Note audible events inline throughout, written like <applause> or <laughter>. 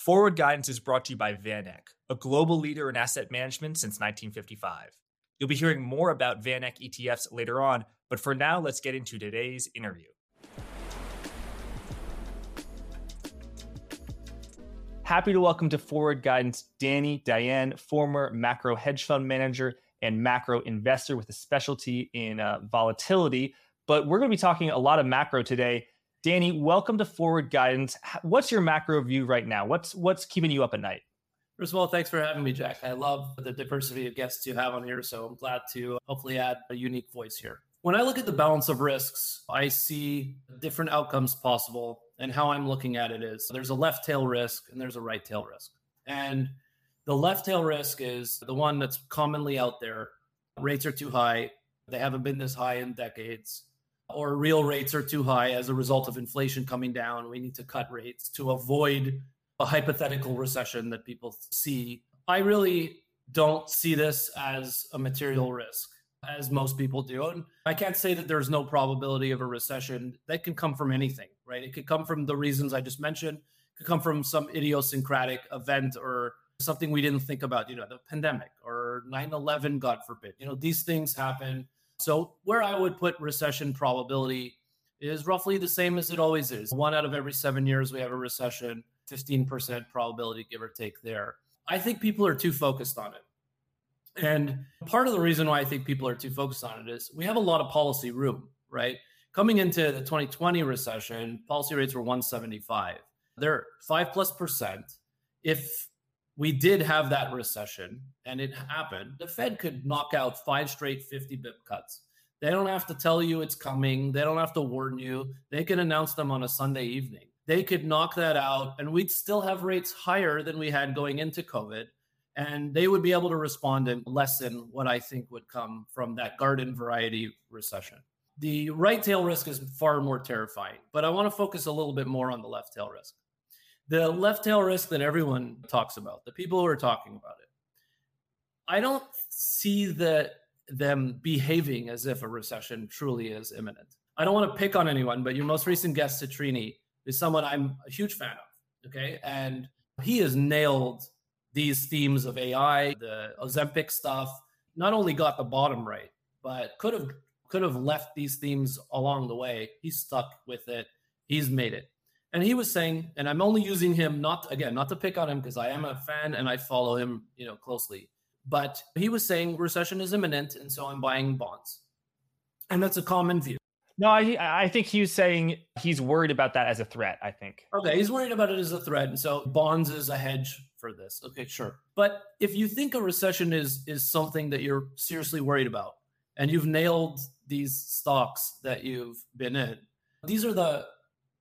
Forward Guidance is brought to you by VanEck, a global leader in asset management since 1955. You'll be hearing more about VanEck ETFs later on, but for now, let's get into today's interview. Happy to welcome to Forward Guidance Danny Dayan, former macro hedge fund manager and macro investor with a specialty in uh, volatility. But we're going to be talking a lot of macro today. Danny, welcome to Forward Guidance. What's your macro view right now? What's what's keeping you up at night? First of all, thanks for having me, Jack. I love the diversity of guests you have on here, so I'm glad to uh, hopefully add a unique voice here. When I look at the balance of risks, I see different outcomes possible, and how I'm looking at it is there's a left tail risk and there's a right tail risk. And the left tail risk is the one that's commonly out there. Rates are too high. They haven't been this high in decades or real rates are too high as a result of inflation coming down. We need to cut rates to avoid a hypothetical recession that people see. I really don't see this as a material risk, as most people do. And I can't say that there's no probability of a recession. That can come from anything, right? It could come from the reasons I just mentioned, it could come from some idiosyncratic event or something we didn't think about, you know, the pandemic or 9 11, God forbid. You know, these things happen so, where I would put recession probability is roughly the same as it always is. One out of every seven years, we have a recession, 15% probability, give or take there. I think people are too focused on it. And part of the reason why I think people are too focused on it is we have a lot of policy room, right? Coming into the 2020 recession, policy rates were 175. They're five plus percent. If we did have that recession and it happened, the Fed could knock out five straight 50 bip cuts. They don't have to tell you it's coming. They don't have to warn you. They can announce them on a Sunday evening. They could knock that out and we'd still have rates higher than we had going into COVID. And they would be able to respond and lessen what I think would come from that garden variety recession. The right tail risk is far more terrifying, but I want to focus a little bit more on the left tail risk the left tail risk that everyone talks about, the people who are talking about it. I don't see that them behaving as if a recession truly is imminent. I don't want to pick on anyone, but your most recent guest, Citrini, is someone I'm a huge fan of. Okay. And he has nailed these themes of AI, the Ozempic stuff, not only got the bottom right, but could have could have left these themes along the way. He's stuck with it. He's made it. And he was saying, and I'm only using him not again, not to pick on him because I am a fan and I follow him, you know, closely. But he was saying recession is imminent, and so I'm buying bonds. And that's a common view. No, I I think he was saying he's worried about that as a threat. I think. Okay, he's worried about it as a threat, and so bonds is a hedge for this. Okay, sure. But if you think a recession is is something that you're seriously worried about, and you've nailed these stocks that you've been in, these are the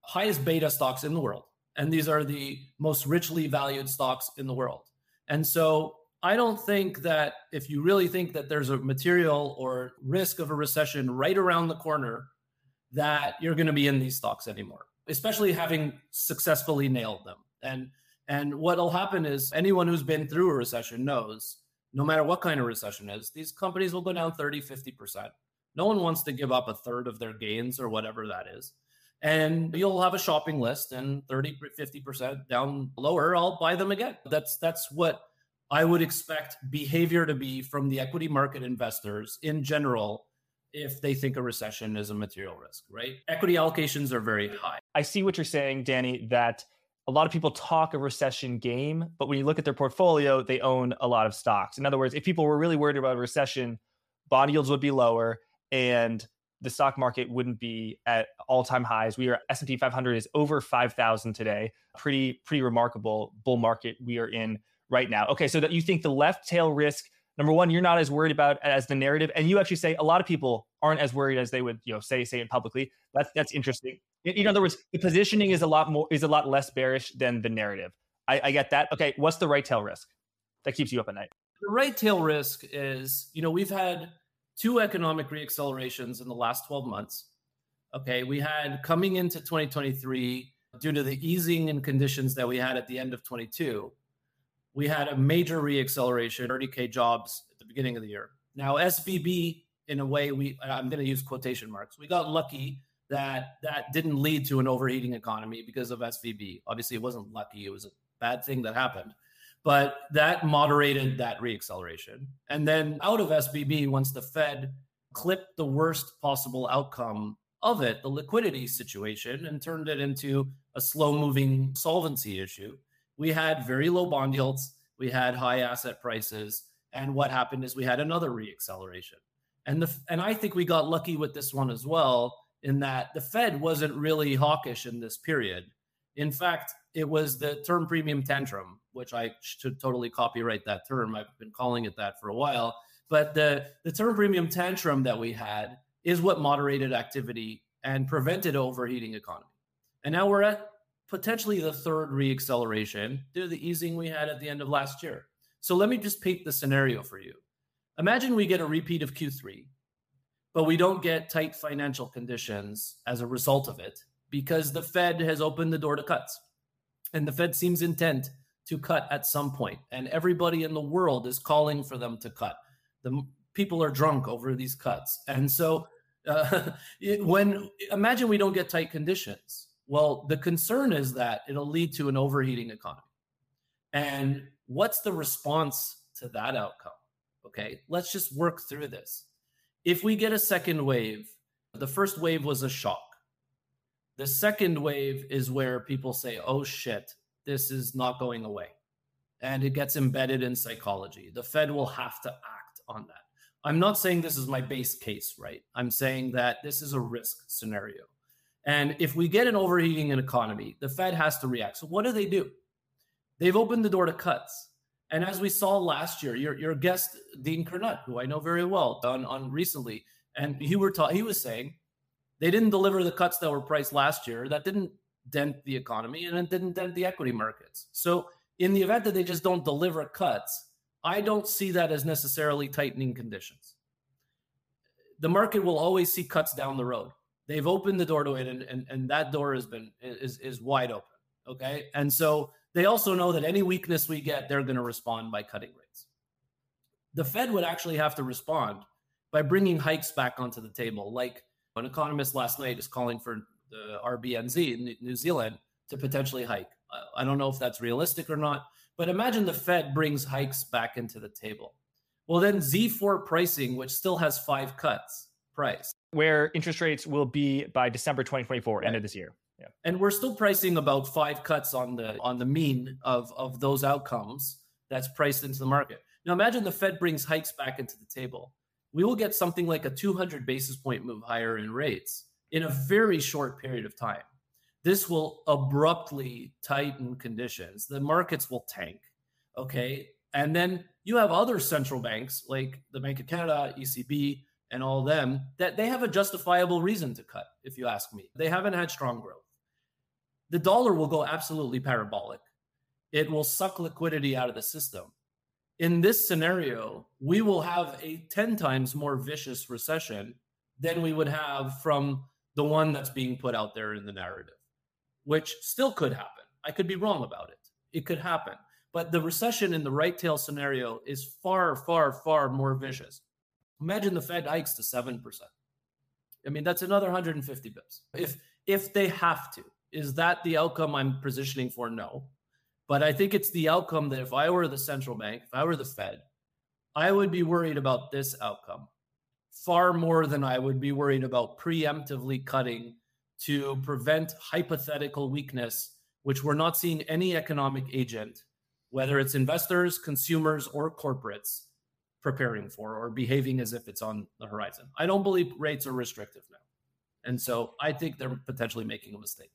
highest beta stocks in the world. And these are the most richly valued stocks in the world. And so I don't think that if you really think that there's a material or risk of a recession right around the corner, that you're going to be in these stocks anymore, especially having successfully nailed them. And and what'll happen is anyone who's been through a recession knows no matter what kind of recession is, these companies will go down 30, 50%. No one wants to give up a third of their gains or whatever that is and you'll have a shopping list and 30 50% down lower i'll buy them again. That's that's what i would expect behavior to be from the equity market investors in general if they think a recession is a material risk right? Equity allocations are very high. I see what you're saying danny that a lot of people talk a recession game but when you look at their portfolio they own a lot of stocks. In other words if people were really worried about a recession bond yields would be lower and the stock market wouldn't be at all-time highs. We are S&P 500 is over 5,000 today. Pretty pretty remarkable bull market we are in right now. Okay, so that you think the left tail risk number 1 you're not as worried about as the narrative and you actually say a lot of people aren't as worried as they would, you know, say say it publicly. That's that's interesting. In, in other words, the positioning is a lot more is a lot less bearish than the narrative. I, I get that. Okay, what's the right tail risk that keeps you up at night? The right tail risk is, you know, we've had two economic reaccelerations in the last 12 months. Okay, we had coming into 2023 due to the easing in conditions that we had at the end of 22. We had a major reacceleration, 30k jobs at the beginning of the year. Now SVB in a way we I'm going to use quotation marks. We got lucky that that didn't lead to an overheating economy because of SVB. Obviously it wasn't lucky, it was a bad thing that happened. But that moderated that reacceleration. And then out of SVB, once the Fed clipped the worst possible outcome of it, the liquidity situation, and turned it into a slow moving solvency issue, we had very low bond yields, we had high asset prices. And what happened is we had another reacceleration. And the and I think we got lucky with this one as well in that the Fed wasn't really hawkish in this period. In fact, it was the term premium tantrum, which I should totally copyright that term. I've been calling it that for a while. But the, the term premium tantrum that we had is what moderated activity and prevented overheating economy. And now we're at potentially the third reacceleration due to the easing we had at the end of last year. So let me just paint the scenario for you. Imagine we get a repeat of Q3, but we don't get tight financial conditions as a result of it because the Fed has opened the door to cuts. And the Fed seems intent to cut at some point, and everybody in the world is calling for them to cut. The people are drunk over these cuts. And so uh, <laughs> it, when imagine we don't get tight conditions. Well, the concern is that it'll lead to an overheating economy. And what's the response to that outcome? Okay, let's just work through this. If we get a second wave, the first wave was a shock. The second wave is where people say, oh shit, this is not going away. And it gets embedded in psychology. The Fed will have to act on that. I'm not saying this is my base case, right? I'm saying that this is a risk scenario. And if we get an overheating in economy, the Fed has to react. So what do they do? They've opened the door to cuts. And as we saw last year, your, your guest Dean Curnutt, who I know very well, on, on recently, and he were ta- he was saying they didn't deliver the cuts that were priced last year. That didn't dent the economy and it didn't dent the equity markets. So in the event that they just don't deliver cuts, I don't see that as necessarily tightening conditions. The market will always see cuts down the road. They've opened the door to it, and, and, and that door has been is is wide open. Okay. And so they also know that any weakness we get, they're going to respond by cutting rates. The Fed would actually have to respond by bringing hikes back onto the table. Like an economist last night is calling for the RBNZ in New Zealand to potentially hike. I don't know if that's realistic or not, but imagine the Fed brings hikes back into the table. Well, then Z4 pricing, which still has five cuts, price. Where interest rates will be by December 2024, right. end of this year. Yeah. And we're still pricing about five cuts on the on the mean of of those outcomes that's priced into the market. Now imagine the Fed brings hikes back into the table. We will get something like a 200 basis point move higher in rates in a very short period of time. This will abruptly tighten conditions. The markets will tank. Okay. And then you have other central banks like the Bank of Canada, ECB, and all them that they have a justifiable reason to cut, if you ask me. They haven't had strong growth the dollar will go absolutely parabolic. It will suck liquidity out of the system. In this scenario, we will have a 10 times more vicious recession than we would have from the one that's being put out there in the narrative, which still could happen. I could be wrong about it. It could happen. But the recession in the right tail scenario is far, far, far more vicious. Imagine the Fed hikes to 7%. I mean, that's another 150 bips. If if they have to, is that the outcome I'm positioning for? No. But I think it's the outcome that if I were the central bank, if I were the Fed, I would be worried about this outcome far more than I would be worried about preemptively cutting to prevent hypothetical weakness, which we're not seeing any economic agent, whether it's investors, consumers, or corporates, preparing for or behaving as if it's on the horizon. I don't believe rates are restrictive now. And so I think they're potentially making a mistake.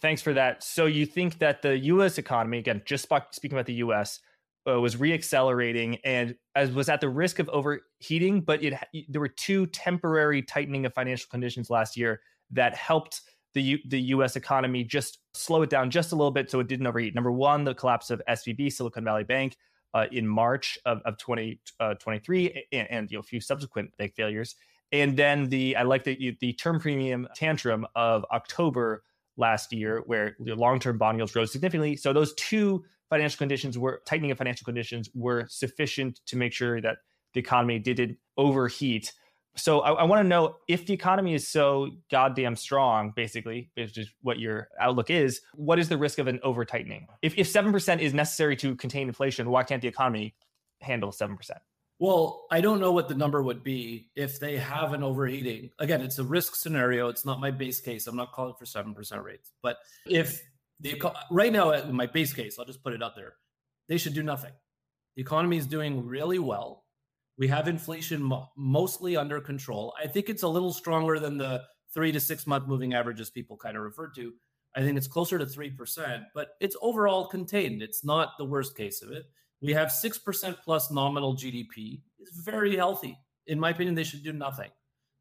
Thanks for that. So you think that the U.S. economy, again, just speaking about the U.S., uh, was reaccelerating and as was at the risk of overheating, but it there were two temporary tightening of financial conditions last year that helped the U, the U.S. economy just slow it down just a little bit so it didn't overheat. Number one, the collapse of SVB, Silicon Valley Bank, uh, in March of, of 2023, uh, and, and you know, a few subsequent bank failures. And then the I like the the term premium tantrum of October last year, where the long-term bond yields rose significantly. So those two financial conditions were tightening of financial conditions were sufficient to make sure that the economy didn't overheat. So I, I want to know if the economy is so goddamn strong, basically, which is what your outlook is, what is the risk of an over tightening? If, if 7% is necessary to contain inflation, why can't the economy handle 7%? Well, I don't know what the number would be if they have an overheating. Again, it's a risk scenario. It's not my base case. I'm not calling for 7% rates. But if the right now, in my base case, I'll just put it out there, they should do nothing. The economy is doing really well. We have inflation mo- mostly under control. I think it's a little stronger than the three to six month moving averages people kind of refer to. I think it's closer to 3%, but it's overall contained. It's not the worst case of it. We have 6% plus nominal GDP. It's very healthy. In my opinion, they should do nothing.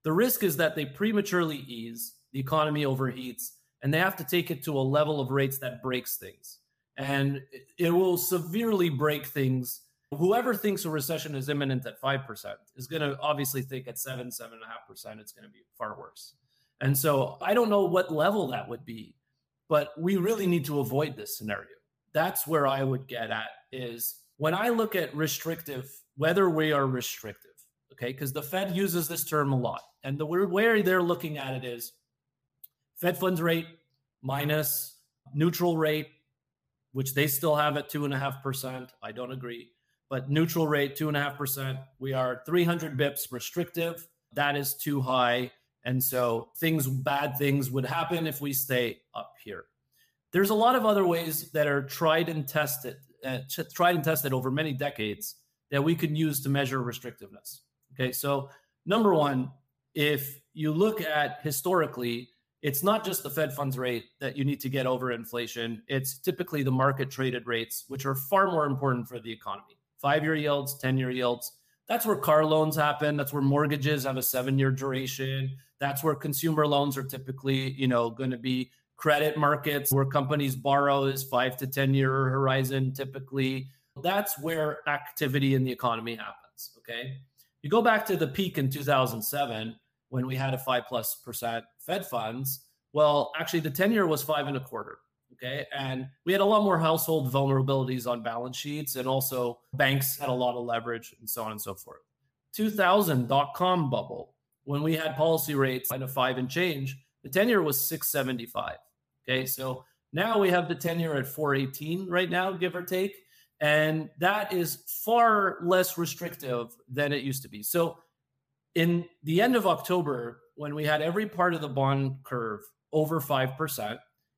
The risk is that they prematurely ease, the economy overheats, and they have to take it to a level of rates that breaks things. And it will severely break things. Whoever thinks a recession is imminent at 5% is going to obviously think at 7 7.5% it's going to be far worse. And so i don't know what level that would be but we really need to avoid this scenario. That's where i would get at is when i look at restrictive whether we are restrictive okay? Because the fed uses this term a lot and the way they're looking at it is fed funds rate minus neutral rate which they still have at 2.5% i don't agree but neutral rate, 2.5%. We are 300 bips restrictive. That is too high. And so things, bad things would happen if we stay up here. There's a lot of other ways that are tried and tested, uh, tried and tested over many decades that we can use to measure restrictiveness. Okay, so number one, if you look at historically, it's not just the Fed funds rate that you need to get over inflation. It's typically the market traded rates, which are far more important for the economy five year yields, 10 year yields. That's where car loans happen. That's where mortgages have a seven year duration. That's where consumer loans are typically, you know, going to be credit markets where companies borrow is five to 10 year horizon typically. That's where activity in the economy happens. Okay. You go back to the peak in 2007 when we had a five plus percent Fed funds. Well, actually, the 10 year was five and a quarter. Okay. And we had a lot more household vulnerabilities on balance sheets, and also banks had a lot of leverage and so on and so forth. 2000 dot com bubble, when we had policy rates at a five and change, the 10 year was 675. Okay. So now we have the 10 year at 418 right now, give or take. And that is far less restrictive than it used to be. So in the end of October, when we had every part of the bond curve over 5%,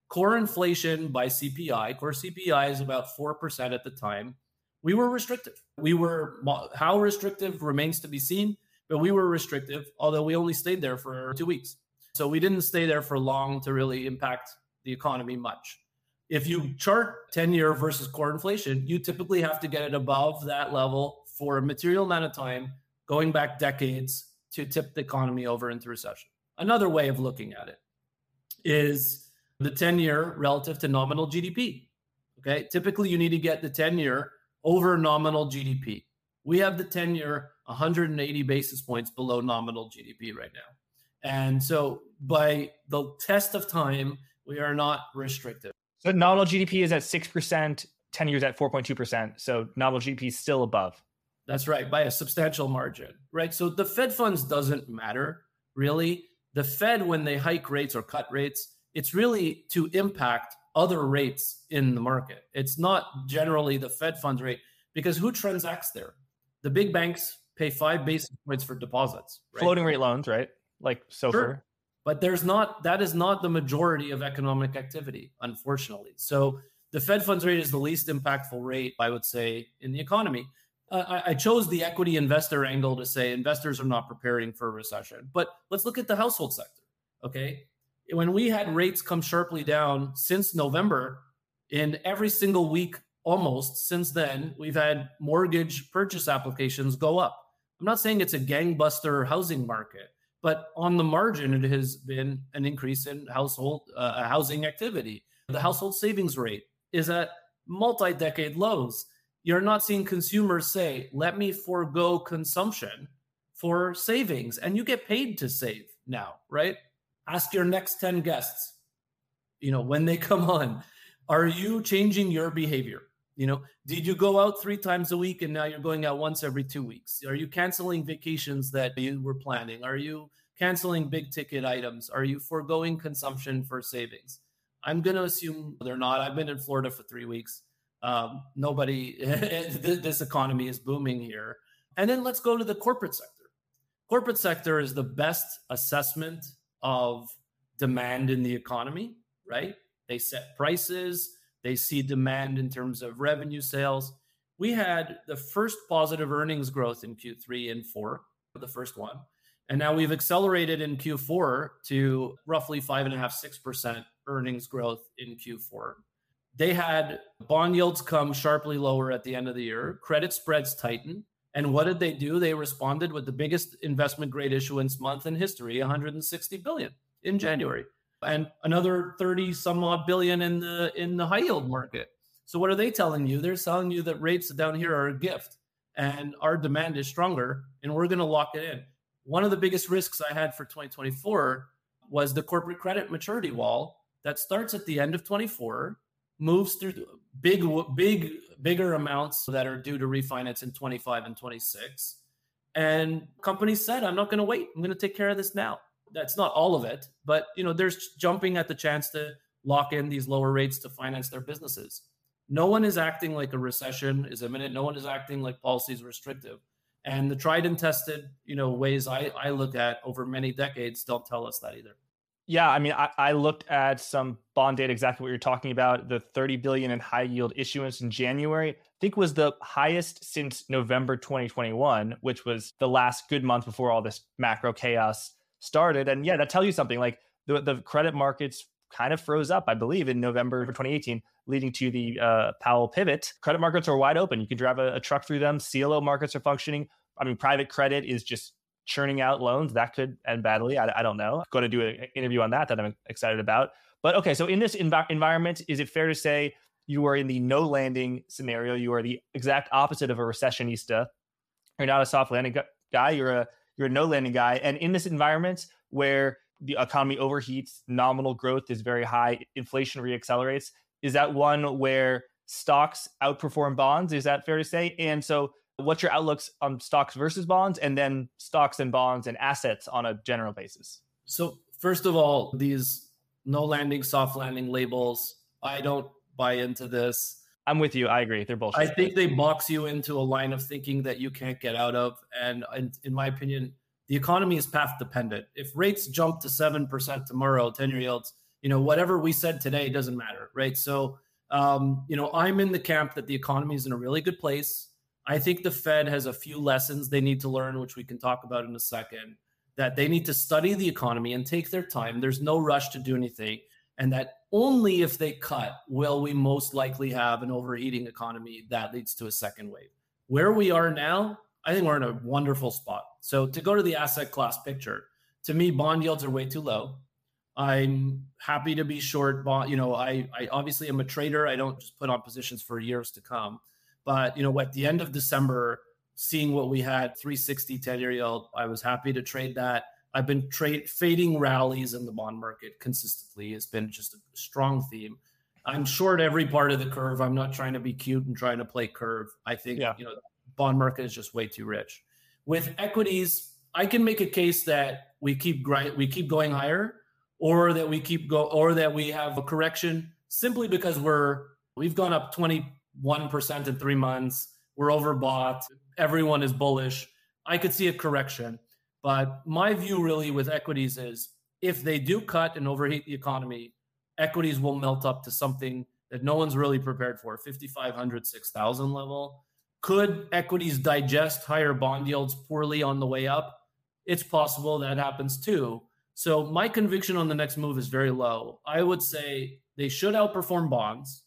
core inflation by CPI, core CPI is about 4% at the time. We were restrictive. We were, how restrictive remains to be seen, but we were restrictive, although we only stayed there for two weeks. So we didn't stay there for long to really impact the economy much. If you chart 10 year versus core inflation, you typically have to get it above that level for a material amount of time, going back decades to tip the economy over into recession. Another way of looking at it is the 10 year relative to nominal GDP. Okay. Typically, you need to get the 10 year over nominal GDP. We have the 10 year 180 basis points below nominal GDP right now. And so, by the test of time, we are not restrictive. So, nominal GDP is at 6%, 10 years at 4.2%. So, nominal GDP is still above. That's right, by a substantial margin, right? So, the Fed funds doesn't matter really. The Fed, when they hike rates or cut rates, it's really to impact other rates in the market. It's not generally the Fed funds rate because who transacts there? The big banks pay five basis points for deposits. Right? Floating rate loans, right? Like so sure. But there's not that is not the majority of economic activity, unfortunately. So the Fed funds rate is the least impactful rate, I would say, in the economy. Uh, I, chose the equity investor angle to say investors are not preparing for a recession. But let's look at the household sector. Okay when we had rates come sharply down since November, in every single week almost since then, we've had mortgage purchase applications go up. I'm not saying it's a gangbuster housing market, but on the margin, it has been an increase in household uh, housing activity. The household savings rate is at multi decade lows. You're not seeing consumers say, let me forego consumption for savings. And you get paid to save now, right? ask your next 10 guests, you know, when they <laughs> come on, are you changing your behavior? You know, did you go out three times a week and now you're going out once every two weeks? Are you canceling vacations that you were planning? Are you canceling big ticket items? Are you foregoing consumption for savings? I'm going to assume they're not. I've been in Florida for three weeks. Um, nobody, <laughs> this economy is booming here. And then let's go to the corporate sector. Corporate sector is the best assessment of demand in the economy, right? They set prices, they see demand in terms of revenue sales. We had the first positive earnings growth in Q3 and 4, the first one. And now we've accelerated in Q4 to roughly five and a half, six percent earnings growth in Q4. They had bond yields come sharply lower at the end of the year, credit spreads tighten. And what did they do? They responded with the biggest investment grade issuance month in history, 160 billion in January, and another 30 some odd billion in the in the high yield market. So what are they telling you? They're telling you that rates down here are a gift and our demand is stronger and we're going to lock it in one of the biggest risks I had for 2024 was the corporate credit maturity wall that starts at the end of 24, moves through big, big, bigger amounts that are due to refinance in 25 and 26. And companies said, I'm not going to wait. I'm going to take care of this now. That's not all of it, but you know, there's jumping at the chance to lock in these lower rates to finance their businesses. No one is acting like a recession is imminent. No one is acting like policy is restrictive. And the tried and tested, you know, ways I, I look at over many decades don't tell us that either. Yeah, I mean, I, I, looked at some bond data, exactly what you're talking about. The 30 billion in high yield issuance in January, I think was the highest since November 2021, which was the last good month before all this macro chaos started. And yeah, that tells you something. Like the, the credit markets kind of froze up, I believe, in November 2018, leading to the uh, Powell pivot. Credit markets are wide open. You can drive a, a truck through them. CLO markets are functioning. I mean, private credit is just churning out loans. That could end badly. I, I don't know. I'm going to do an interview on that that I'm excited about. But okay, so in this env- environment, is it fair to say you are in the no landing scenario? You are the exact opposite of a recessionista. You're not a soft landing guy. You're a you're a no landing guy. And in this environment where the economy overheats, nominal growth is very high, inflation reaccelerates. Is that one where stocks outperform bonds? Is that fair to say? And so, what's your outlooks on stocks versus bonds, and then stocks and bonds and assets on a general basis? So, first of all, these no landing, soft landing labels, I don't buy into this. I'm with you. I agree. They're bullshit. I think they box you into a line of thinking that you can't get out of. And in, in my opinion, the economy is path dependent. If rates jump to 7% tomorrow, 10 year yields, you know, whatever we said today doesn't matter, right? So, um, you know, I'm in the camp that the economy is in a really good place. I think the Fed has a few lessons they need to learn, which we can talk about in a second, that they need to study the economy and take their time. There's no rush to do anything. And that only if they cut will we most likely have an overheating economy that leads to a second wave. Where we are now, I think we're in a wonderful spot. So to go to the asset class picture, to me, bond yields are way too low. I'm happy to be short bond. You know, I, I obviously am a trader. I don't just put on positions for years to come. But you know, at the end of December, seeing what we had 360 10 year yield, I was happy to trade that. I've been trade fading rallies in the bond market consistently. It's been just a strong theme. I'm short every part of the curve. I'm not trying to be cute and trying to play curve. I think yeah. you know bond market is just way too rich. With equities, I can make a case that we keep we keep going higher, or that we keep go, or that we have a correction simply because we're we've gone up 20 1% in three months. We're overbought. Everyone is bullish. I could see a correction. But my view really with equities is if they do cut and overheat the economy, equities will melt up to something that no one's really prepared for 5,500, 6,000 level. Could equities digest higher bond yields poorly on the way up? It's possible that happens too. So my conviction on the next move is very low. I would say they should outperform bonds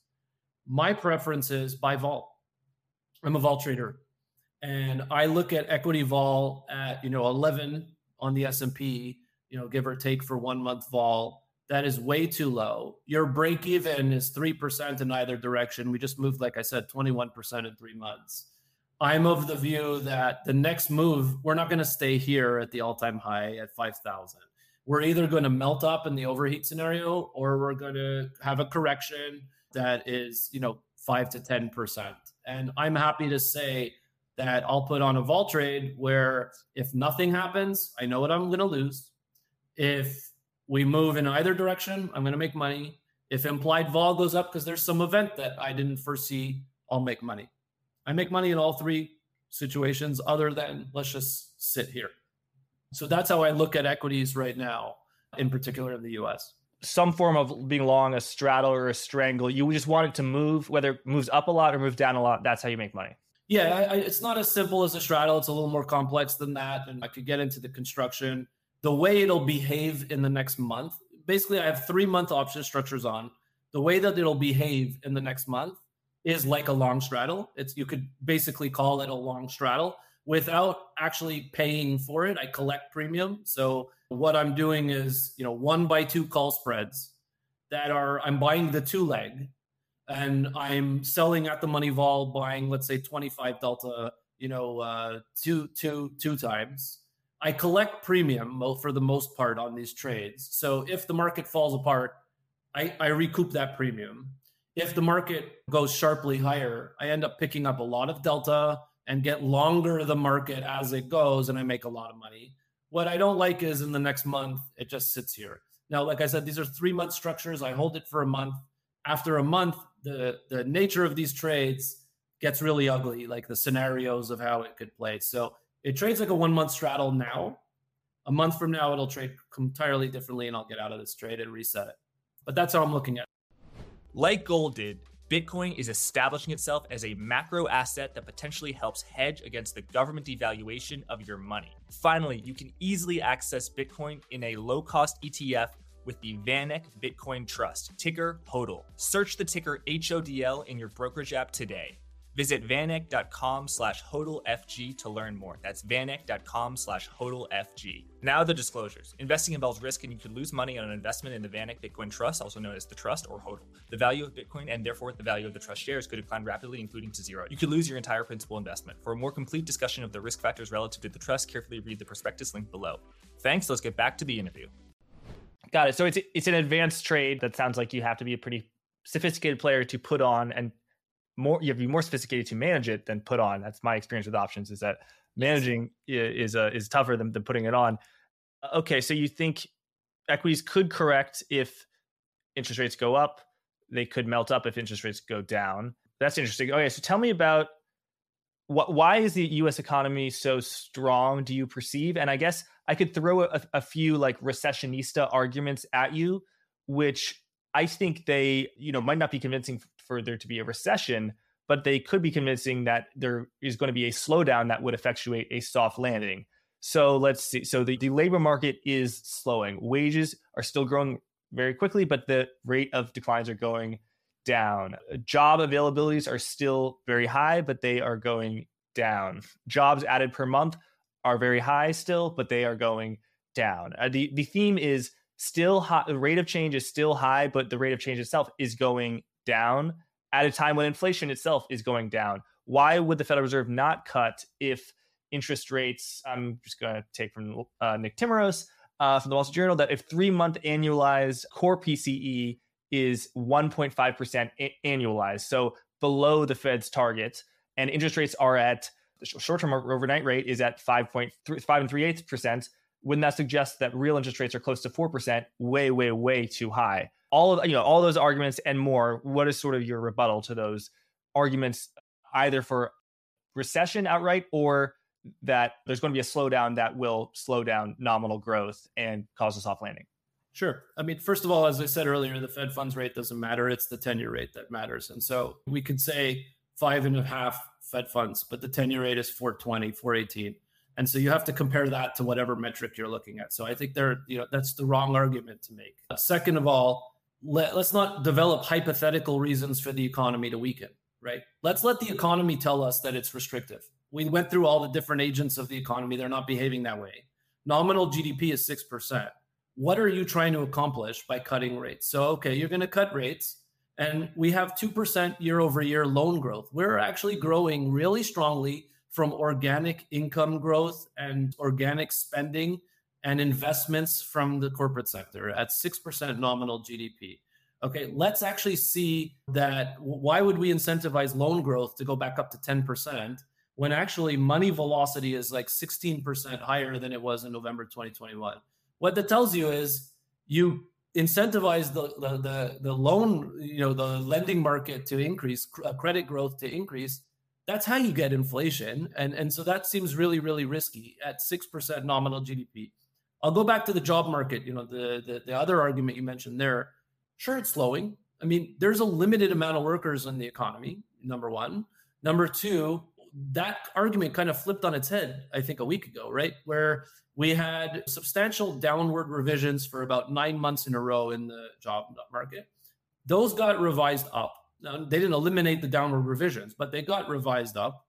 my preference is buy vol. I'm a vol trader, and I look at equity vol at you know 11 on the S&P, you know, give or take for one month vol that is way too low. Your break even is 3% in either direction. We just moved, like I said, 21% in three months. I'm of the view that the next move, we're not going to stay here at the all time high at 5,000. We're either going to melt up in the overheat scenario or we're going to have a correction that is, you know, five to 10%. And I'm happy to say that I'll put on a vol trade where if nothing happens, I know what I'm going to lose. If we move in either direction, I'm going to make money. If implied vol goes up because there's some event that I didn't foresee, I'll make money. I make money in all three situations, other than let's just sit here. So that's how I look at equities right now, in particular in the US. Some form of being long, a straddle or a strangle. You just want it to move, whether it moves up a lot or move down a lot. That's how you make money. Yeah, I, I, it's not as simple as a straddle. It's a little more complex than that. And I could get into the construction. The way it'll behave in the next month, basically, I have three month option structures on. The way that it'll behave in the next month is like a long straddle. It's you could basically call it a long straddle without actually paying for it. I collect premium. So what I'm doing is, you know, one by two call spreads that are I'm buying the two leg and I'm selling at the money vol, buying let's say 25 delta, you know, uh, two two two times. I collect premium for the most part on these trades. So if the market falls apart, I, I recoup that premium. If the market goes sharply higher, I end up picking up a lot of delta and get longer the market as it goes, and I make a lot of money. What I don't like is in the next month, it just sits here. Now, like I said, these are three month structures. I hold it for a month. After a month, the the nature of these trades gets really ugly, like the scenarios of how it could play. So it trades like a one month straddle now. A month from now, it'll trade entirely differently, and I'll get out of this trade and reset it. But that's how I'm looking at it. Like gold did, Bitcoin is establishing itself as a macro asset that potentially helps hedge against the government devaluation of your money. Finally, you can easily access Bitcoin in a low cost ETF with the VanEck Bitcoin Trust, ticker HODL. Search the ticker HODL in your brokerage app today. Visit vaneck.com slash hodlfg to learn more. That's vaneck.com slash hodlfg. Now the disclosures. Investing involves risk and you could lose money on an investment in the VanEck Bitcoin Trust, also known as the Trust or HODL. The value of Bitcoin and therefore the value of the Trust shares could decline rapidly, including to zero. You could lose your entire principal investment. For a more complete discussion of the risk factors relative to the trust, carefully read the prospectus link below. Thanks. Let's get back to the interview. Got it. So it's it's an advanced trade that sounds like you have to be a pretty sophisticated player to put on and more you have to be more sophisticated to manage it than put on. That's my experience with options is that managing is uh, is tougher than, than putting it on. Okay, so you think equities could correct if interest rates go up, they could melt up if interest rates go down. That's interesting. Okay, so tell me about what why is the US economy so strong do you perceive? And I guess I could throw a, a few like recessionista arguments at you which I think they, you know, might not be convincing for there to be a recession, but they could be convincing that there is going to be a slowdown that would effectuate a soft landing. So let's see. So the, the labor market is slowing. Wages are still growing very quickly, but the rate of declines are going down. Job availabilities are still very high, but they are going down. Jobs added per month are very high still, but they are going down. Uh, the, the theme is still high. The rate of change is still high, but the rate of change itself is going down at a time when inflation itself is going down. Why would the Federal Reserve not cut if interest rates? I'm just going to take from uh, Nick Timiraos uh, from the Wall Street Journal that if three month annualized core PCE is 1.5% a- annualized, so below the Fed's target, and interest rates are at the short term overnight rate is at 5.3, 5 and 3 eighths percent. Wouldn't that suggest that real interest rates are close to 4%, way, way, way too high? All of you know all those arguments and more what is sort of your rebuttal to those arguments either for recession outright or that there's going to be a slowdown that will slow down nominal growth and cause a soft landing Sure. I mean, first of all, as I said earlier, the Fed funds rate doesn't matter. It's the 10 year rate that matters. And so we could say five and a half Fed funds, but the 10 year rate is 420, 418. And so you have to compare that to whatever metric you're looking at. So I think there, you know, that's the wrong argument to make. Second of all, let, let's not develop hypothetical reasons for the economy to weaken, right? Let's let the economy tell us that it's restrictive. We went through all the different agents of the economy. They're not behaving that way. Nominal GDP is 6%. What are you trying to accomplish by cutting rates? So, okay, you're going to cut rates, and we have 2% year over year loan growth. We're actually growing really strongly from organic income growth and organic spending and investments from the corporate sector at 6% nominal GDP. Okay, let's actually see that. Why would we incentivize loan growth to go back up to 10% when actually money velocity is like 16% higher than it was in November 2021? What that tells you is you incentivize the, the, the, the loan, you know, the lending market to increase, uh, credit growth to increase. That's how you get inflation. And, and so that seems really, really risky at 6% nominal GDP. I'll go back to the job market. You know, the, the, the other argument you mentioned there Sure, it's slowing. I mean, there's a limited amount of workers in the economy, number one. Number two, that argument kind of flipped on its head, I think, a week ago, right? Where we had substantial downward revisions for about nine months in a row in the job market. Those got revised up. Now, they didn't eliminate the downward revisions, but they got revised up.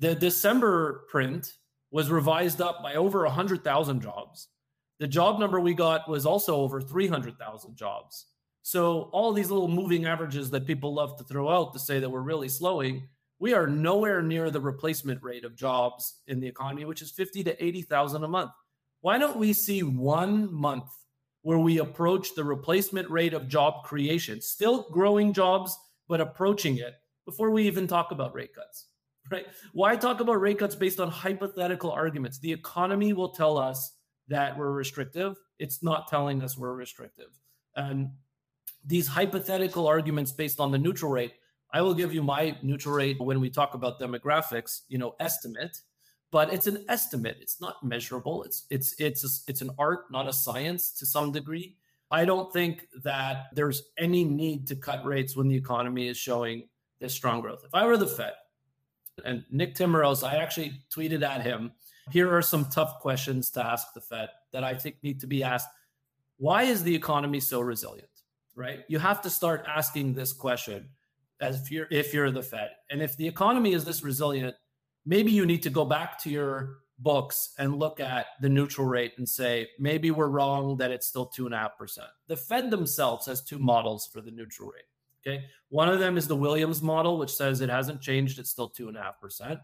The December print was revised up by over 100,000 jobs. The job number we got was also over 300,000 jobs. So all these little moving averages that people love to throw out to say that we're really slowing, we are nowhere near the replacement rate of jobs in the economy, which is 50 to 80,000 a month. Why don't we see one month where we approach the replacement rate of job creation, still growing jobs, but approaching it before we even talk about rate cuts? Right? Why talk about rate cuts based on hypothetical arguments? The economy will tell us that we're restrictive. It's not telling us we're restrictive. And these hypothetical arguments based on the neutral rate. I will give you my neutral rate when we talk about demographics, you know, estimate, but it's an estimate. It's not measurable. It's it's it's a, it's an art, not a science to some degree. I don't think that there's any need to cut rates when the economy is showing this strong growth. If I were the Fed and Nick Timiraos, I actually tweeted at him, here are some tough questions to ask the Fed that I think need to be asked. Why is the economy so resilient? right? You have to start asking this question as if you're if you're the Fed. And if the economy is this resilient, maybe you need to go back to your books and look at the neutral rate and say maybe we're wrong that it's still two and a half percent. The Fed themselves has two models for the neutral rate. Okay, one of them is the Williams model, which says it hasn't changed; it's still two and a half percent.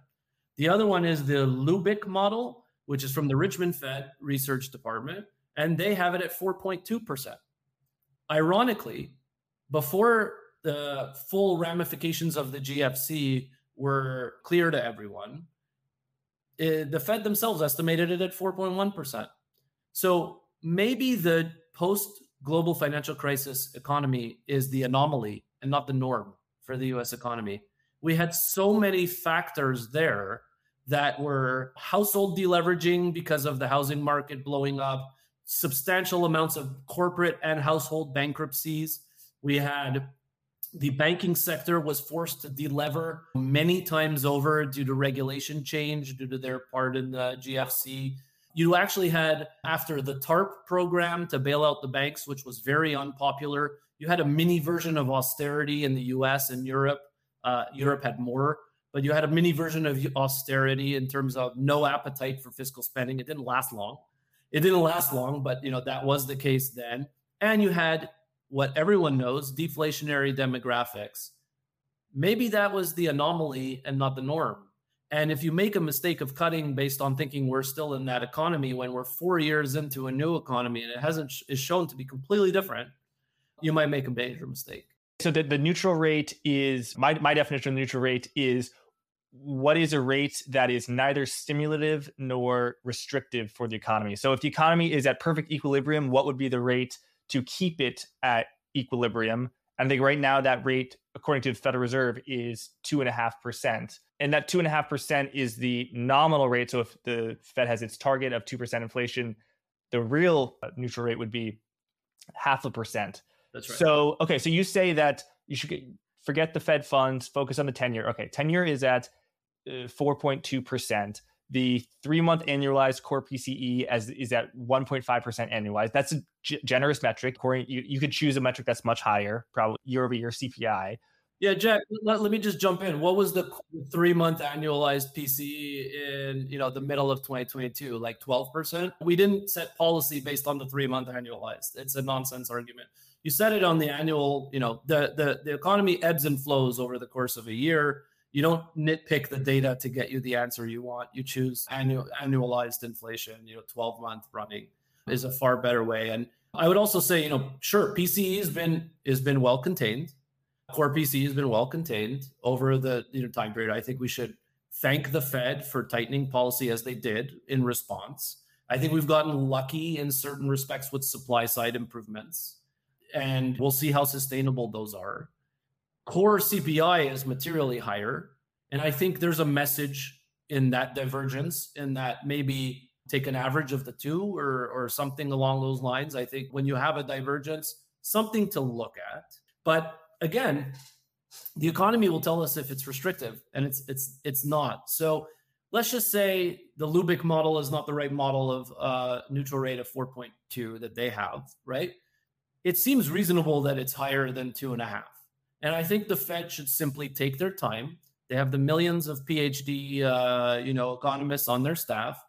The other one is the Lubik model, which is from the Richmond Fed Research Department, and they have it at 4.2 percent ironically, before the full ramifications of the GFC were clear to everyone, it, the Fed themselves estimated it at 4.1%. So maybe the post global financial crisis economy is the anomaly and not the norm for the US economy. We had so many factors there that were household deleveraging because of the housing market blowing up, substantial amounts of corporate and household bankruptcies. We had the banking sector was forced to delever many times over due to regulation change, due to their part in the GFC. You actually had, after the TARP program to bail out the banks, which was very unpopular, you had a mini version of austerity in the US and Europe. Uh, Europe had more, but you had a mini version of austerity in terms of no appetite for fiscal spending. It didn't last long. It didn't last long, but you know that was the case then. And you had what everyone knows, deflationary demographics. Maybe that was the anomaly and not the norm. And if you make a mistake of cutting based on thinking we're still in that economy when we're four years into a new economy and it hasn't is shown to be completely different, you might make a major mistake. So the, the neutral rate is my my definition of neutral rate is what is a rate that is neither stimulative nor restrictive for the economy? So, if the economy is at perfect equilibrium, what would be the rate to keep it at equilibrium? I think right now that rate, according to the Federal Reserve, is two and a half percent. And that two and a half percent is the nominal rate. So if the Fed has its target of two percent inflation, the real uh, neutral rate would be half a percent. That's right. So okay, so you say that you should forget the Fed funds, focus on the 10 year. Okay, 10 year is at uh, 4.2%. The three month annualized core PCE as is at 1.5% annualized. That's a g- generous metric. You, you could choose a metric that's much higher, probably year over year CPI. Yeah, Jack. Let, let me just jump in. What was the three month annualized PCE in you know the middle of 2022? Like 12 percent. We didn't set policy based on the three month annualized. It's a nonsense argument. You set it on the annual. You know the the the economy ebbs and flows over the course of a year you don't nitpick the data to get you the answer you want. You choose annual annualized inflation, you know, 12 month running is a far better way. And I would also say, you know, sure, PCE has been has been well contained. Core PCE has been well contained over the you know, time period. I think we should thank the Fed for tightening policy as they did in response. I think we've gotten lucky in certain respects with supply side improvements, and we'll see how sustainable those are. Core CPI is materially higher. And I think there's a message in that divergence, in that maybe take an average of the two or, or something along those lines. I think when you have a divergence, something to look at. But again, the economy will tell us if it's restrictive and it's it's it's not. So let's just say the Lubik model is not the right model of uh, neutral rate of 4.2 that they have, right? It seems reasonable that it's higher than two and a half. And I think the Fed should simply take their time. They have the millions of PhD, uh, you know, economists on their staff,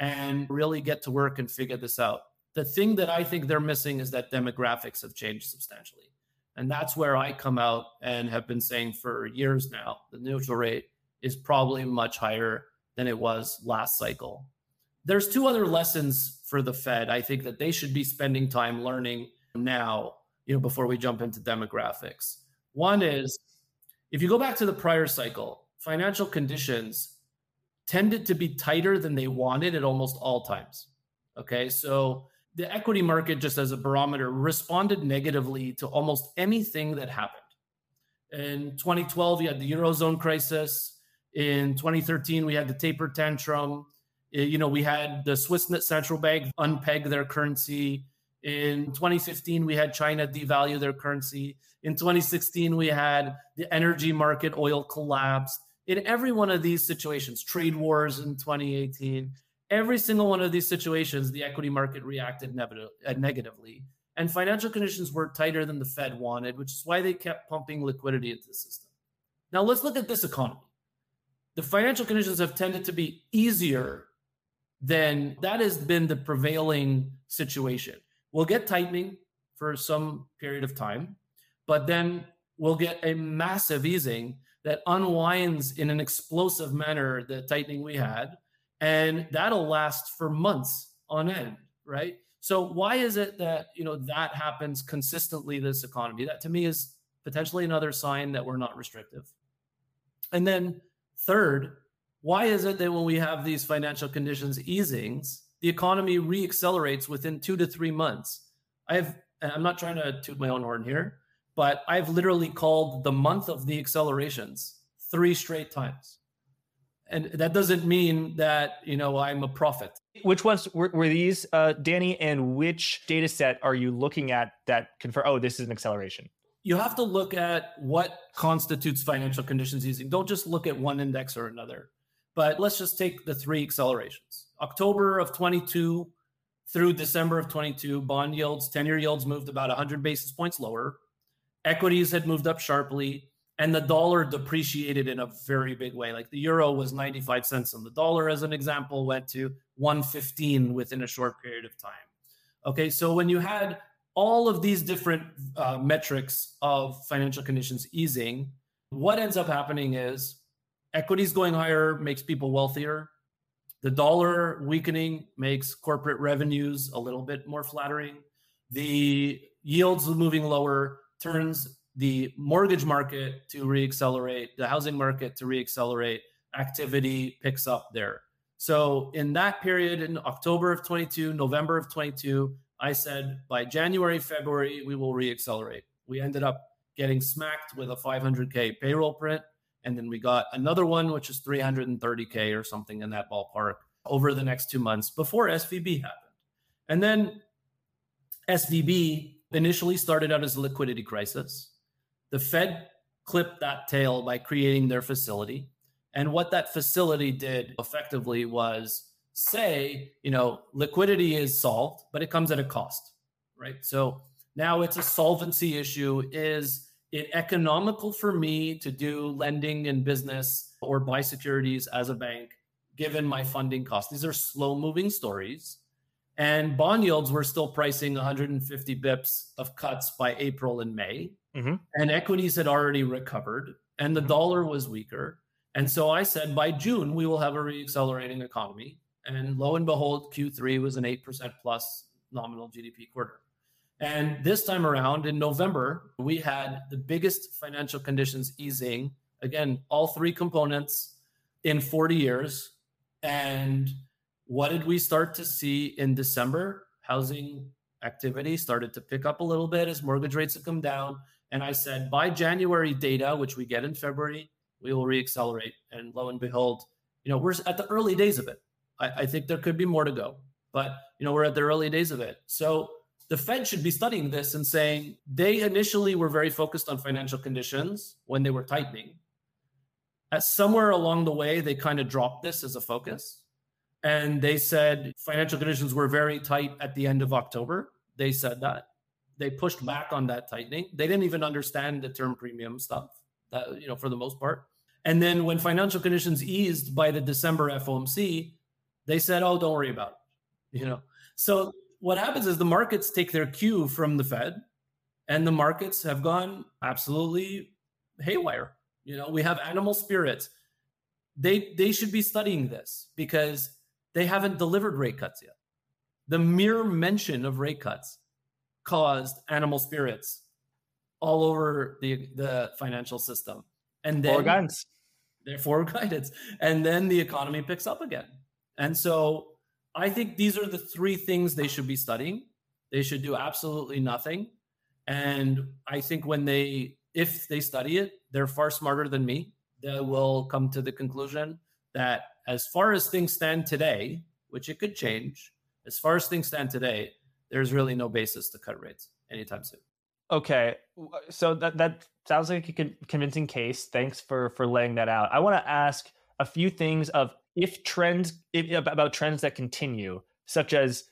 and really get to work and figure this out. The thing that I think they're missing is that demographics have changed substantially. And that's where I come out and have been saying for years now the neutral rate is probably much higher than it was last cycle. There's two other lessons for the Fed I think that they should be spending time learning now, you know, before we jump into demographics. One is if you go back to the prior cycle, financial conditions tended to be tighter than they wanted at almost all times. Okay. So the equity market, just as a barometer, responded negatively to almost anything that happened. In 2012, you had the Eurozone crisis. In 2013, we had the taper tantrum. You know, we had the Swiss central bank unpeg their currency. In 2015, we had China devalue their currency. In 2016, we had the energy market, oil collapse. In every one of these situations, trade wars in 2018, every single one of these situations, the equity market reacted uh, negatively. And financial conditions were tighter than the Fed wanted, which is why they kept pumping liquidity into the system. Now, let's look at this economy. The financial conditions have tended to be easier than that has been the prevailing situation. We'll get tightening for some period of time but then we'll get a massive easing that unwinds in an explosive manner the tightening we had and that'll last for months on end right? So why is it that you know that happens consistently this economy? That to me is potentially another sign that we're not restrictive. And then third why is it that when we have these financial conditions easings the economy reaccelerates within 2 to 3 months i have i'm not trying to toot my own horn here but I've literally called the month of the accelerations three straight times. And that doesn't mean that, you know, I'm a prophet. Which ones were, were these, uh, Danny, and which data set are you looking at that confirm, oh, this is an acceleration? You have to look at what constitutes financial conditions easing. Don't just look at one index or another. But let's just take the three accelerations. October of 22 through December of 22, bond yields, 10 year yields moved about 100 basis points lower equities had moved up sharply and the dollar depreciated in a very big way. Like the euro was 95 cents on the dollar, as an example, went to 115 within a short period of time. Okay, so when you had all of these different uh, metrics of financial conditions easing, what ends up happening is equities going higher makes people wealthier. The dollar weakening makes corporate revenues a little bit more flattering. The yields moving lower turns the mortgage market to reaccelerate, the housing market to reaccelerate, activity picks up there. So in that period in October of 22, November of 22, I said by January, February, we will reaccelerate. We ended up getting smacked with a 500K payroll print. And then we got another one, which is 330K or something in that ballpark over the next two months before SVB happened. And then SVB initially started out as a liquidity crisis. The Fed clipped that tail by creating their facility. And what that facility did effectively was say, you know, liquidity is solved, but it comes at a cost, right? So now it's a solvency issue. Is it economical for me to do lending in business or buy securities as a bank given my funding cost? These are slow moving stories and bond yields were still pricing 150 bips of cuts by April and May. Mm-hmm. And equities had already recovered, and the mm-hmm. dollar was weaker. And so I said by June, we will have a reaccelerating economy. And lo and behold, Q3 was an 8% plus nominal GDP quarter. And this time around in November, we had the biggest financial conditions easing. Again, all three components in 40 years. And what did we start to see in December? Housing activity started to pick up a little bit as mortgage rates have come down. And I said, by January data, which we get in February, we will reaccelerate. And lo and behold, you know, we're at the early days of it. I, I think there could be more to go, but you know, we're at the early days of it. So the Fed should be studying this and saying they initially were very focused on financial conditions when they were tightening. At somewhere along the way, they kind of dropped this as a focus. And they said financial conditions were very tight at the end of October. They said that. They pushed back on that tightening. They didn't even understand the term premium stuff, that, you know, for the most part. And then when financial conditions eased by the December FOMC, they said, "Oh, don't worry about it." You know. So what happens is the markets take their cue from the Fed, and the markets have gone absolutely haywire. You know, we have animal spirits. They they should be studying this because they haven't delivered rate cuts yet. The mere mention of rate cuts caused animal spirits all over the the financial system. And then guidance. Therefore guidance. And then the economy picks up again. And so I think these are the three things they should be studying. They should do absolutely nothing. And I think when they, if they study it, they're far smarter than me. They will come to the conclusion that as far as things stand today, which it could change, as far as things stand today, there's really no basis to cut rates anytime soon. Okay, so that that sounds like a convincing case. Thanks for for laying that out. I want to ask a few things of if trends if, about trends that continue, such as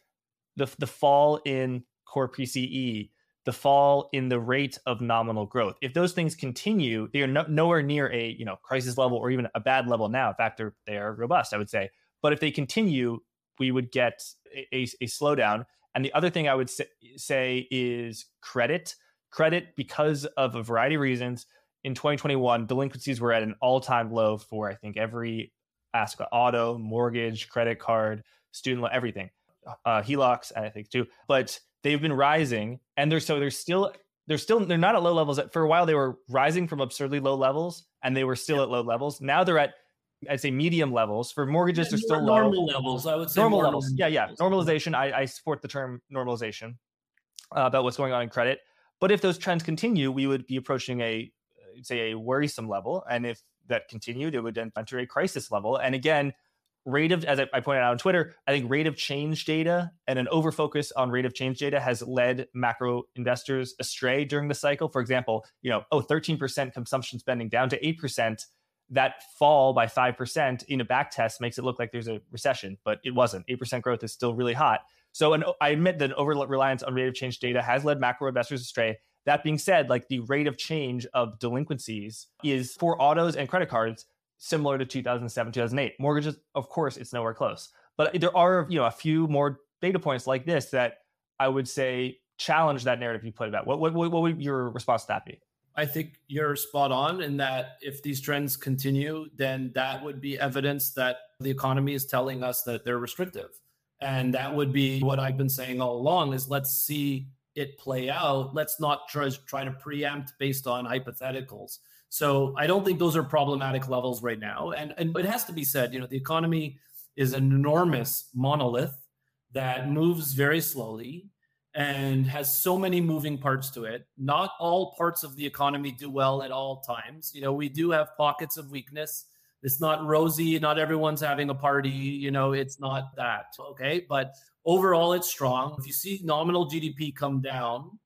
the the fall in core PCE, the fall in the rate of nominal growth. If those things continue, they are no, nowhere near a you know crisis level or even a bad level now. In fact, they're they are robust, I would say. But if they continue, we would get a, a, a slowdown. And the other thing I would say, say is credit. Credit, because of a variety of reasons, in 2021, delinquencies were at an all time low for, I think, every ask auto, mortgage, credit card, student loan, everything, uh, HELOCs, I think too. But they've been rising, and they're so they're still they're still they're not at low levels. For a while, they were rising from absurdly low levels, and they were still yeah. at low levels. Now they're at I'd say medium levels. For mortgages, they're still normal low. levels. I would say normal levels. Yeah, yeah. Normalization. I, I support the term normalization uh, about what's going on in credit. But if those trends continue, we would be approaching a say a worrisome level, and if that continued, it would then enter a crisis level. And again, rate of, as I pointed out on Twitter, I think rate of change data and an overfocus on rate of change data has led macro investors astray during the cycle. For example, you know, oh, 13% consumption spending down to 8%. That fall by 5% in a back test makes it look like there's a recession, but it wasn't. 8% growth is still really hot. So an, I admit that over reliance on rate of change data has led macro investors astray. That being said, like the rate of change of delinquencies is for autos and credit cards similar to 2007, 2008. Mortgages, of course, it's nowhere close. But there are, you know, a few more data points like this that I would say challenge that narrative you put about. What, what, what would your response to that be? I think you're spot on in that if these trends continue, then that would be evidence that the economy is telling us that they're restrictive. And that would be what I've been saying all along is let's see it play out. Let's not try, try to preempt based on hypotheticals. So I don't think those are problematic levels right now. And, and it has to be said, you know, the economy is an enormous monolith that moves very slowly and has so many moving parts to it. Not all parts of the economy do well at all times. You know, we do have pockets of weakness. It's not rosy. Not everyone's having a party. You know, it's not that. Okay. But Overall, it's strong. If you see nominal GDP come down,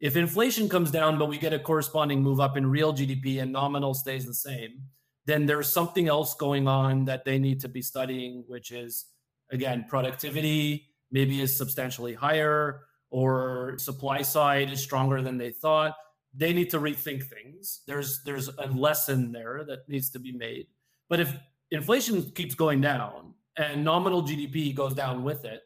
if inflation comes down, but we get a corresponding move up in real GDP and nominal stays the same, then there's something else going on that they need to be studying, which is, again, productivity maybe is substantially higher or supply side is stronger than they thought. They need to rethink things. There's there's a lesson there that needs to be made. But if inflation keeps going down and nominal GDP goes down with it,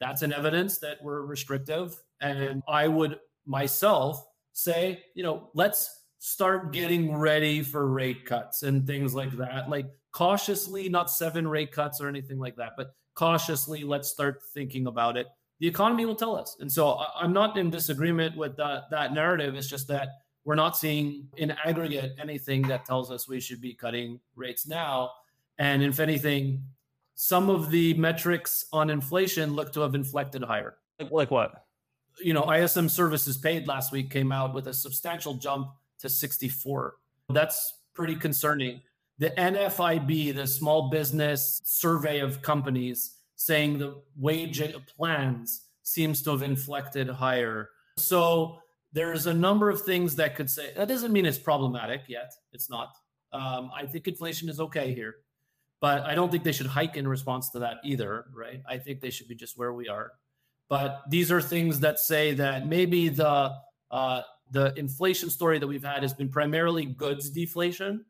that's an evidence that we're restrictive. And I would myself say, you know, let's start getting ready for rate cuts and things like that. Like cautiously, not seven rate cuts or anything like that, but cautiously, let's start thinking about it. the economy will tell us. And so I'm not in disagreement with that, that narrative. It's just that we're not seeing in aggregate anything that tells us we should be cutting rates now. And if anything, some of the metrics on inflation look to have inflected higher. Like, like what? You know, ISM services paid last week came out with a substantial jump to 64. That's pretty concerning. The NFIB, the small business survey of companies, saying the wage plans seems to have inflected higher. So there's a number of things that could say that doesn't mean it's problematic yet. It's not. Um, I think inflation is okay here, but I don't think they should hike in response to that either, right? I think they should be just where we are. But these are things that say that maybe the uh, the inflation story that we've had has been primarily goods deflation,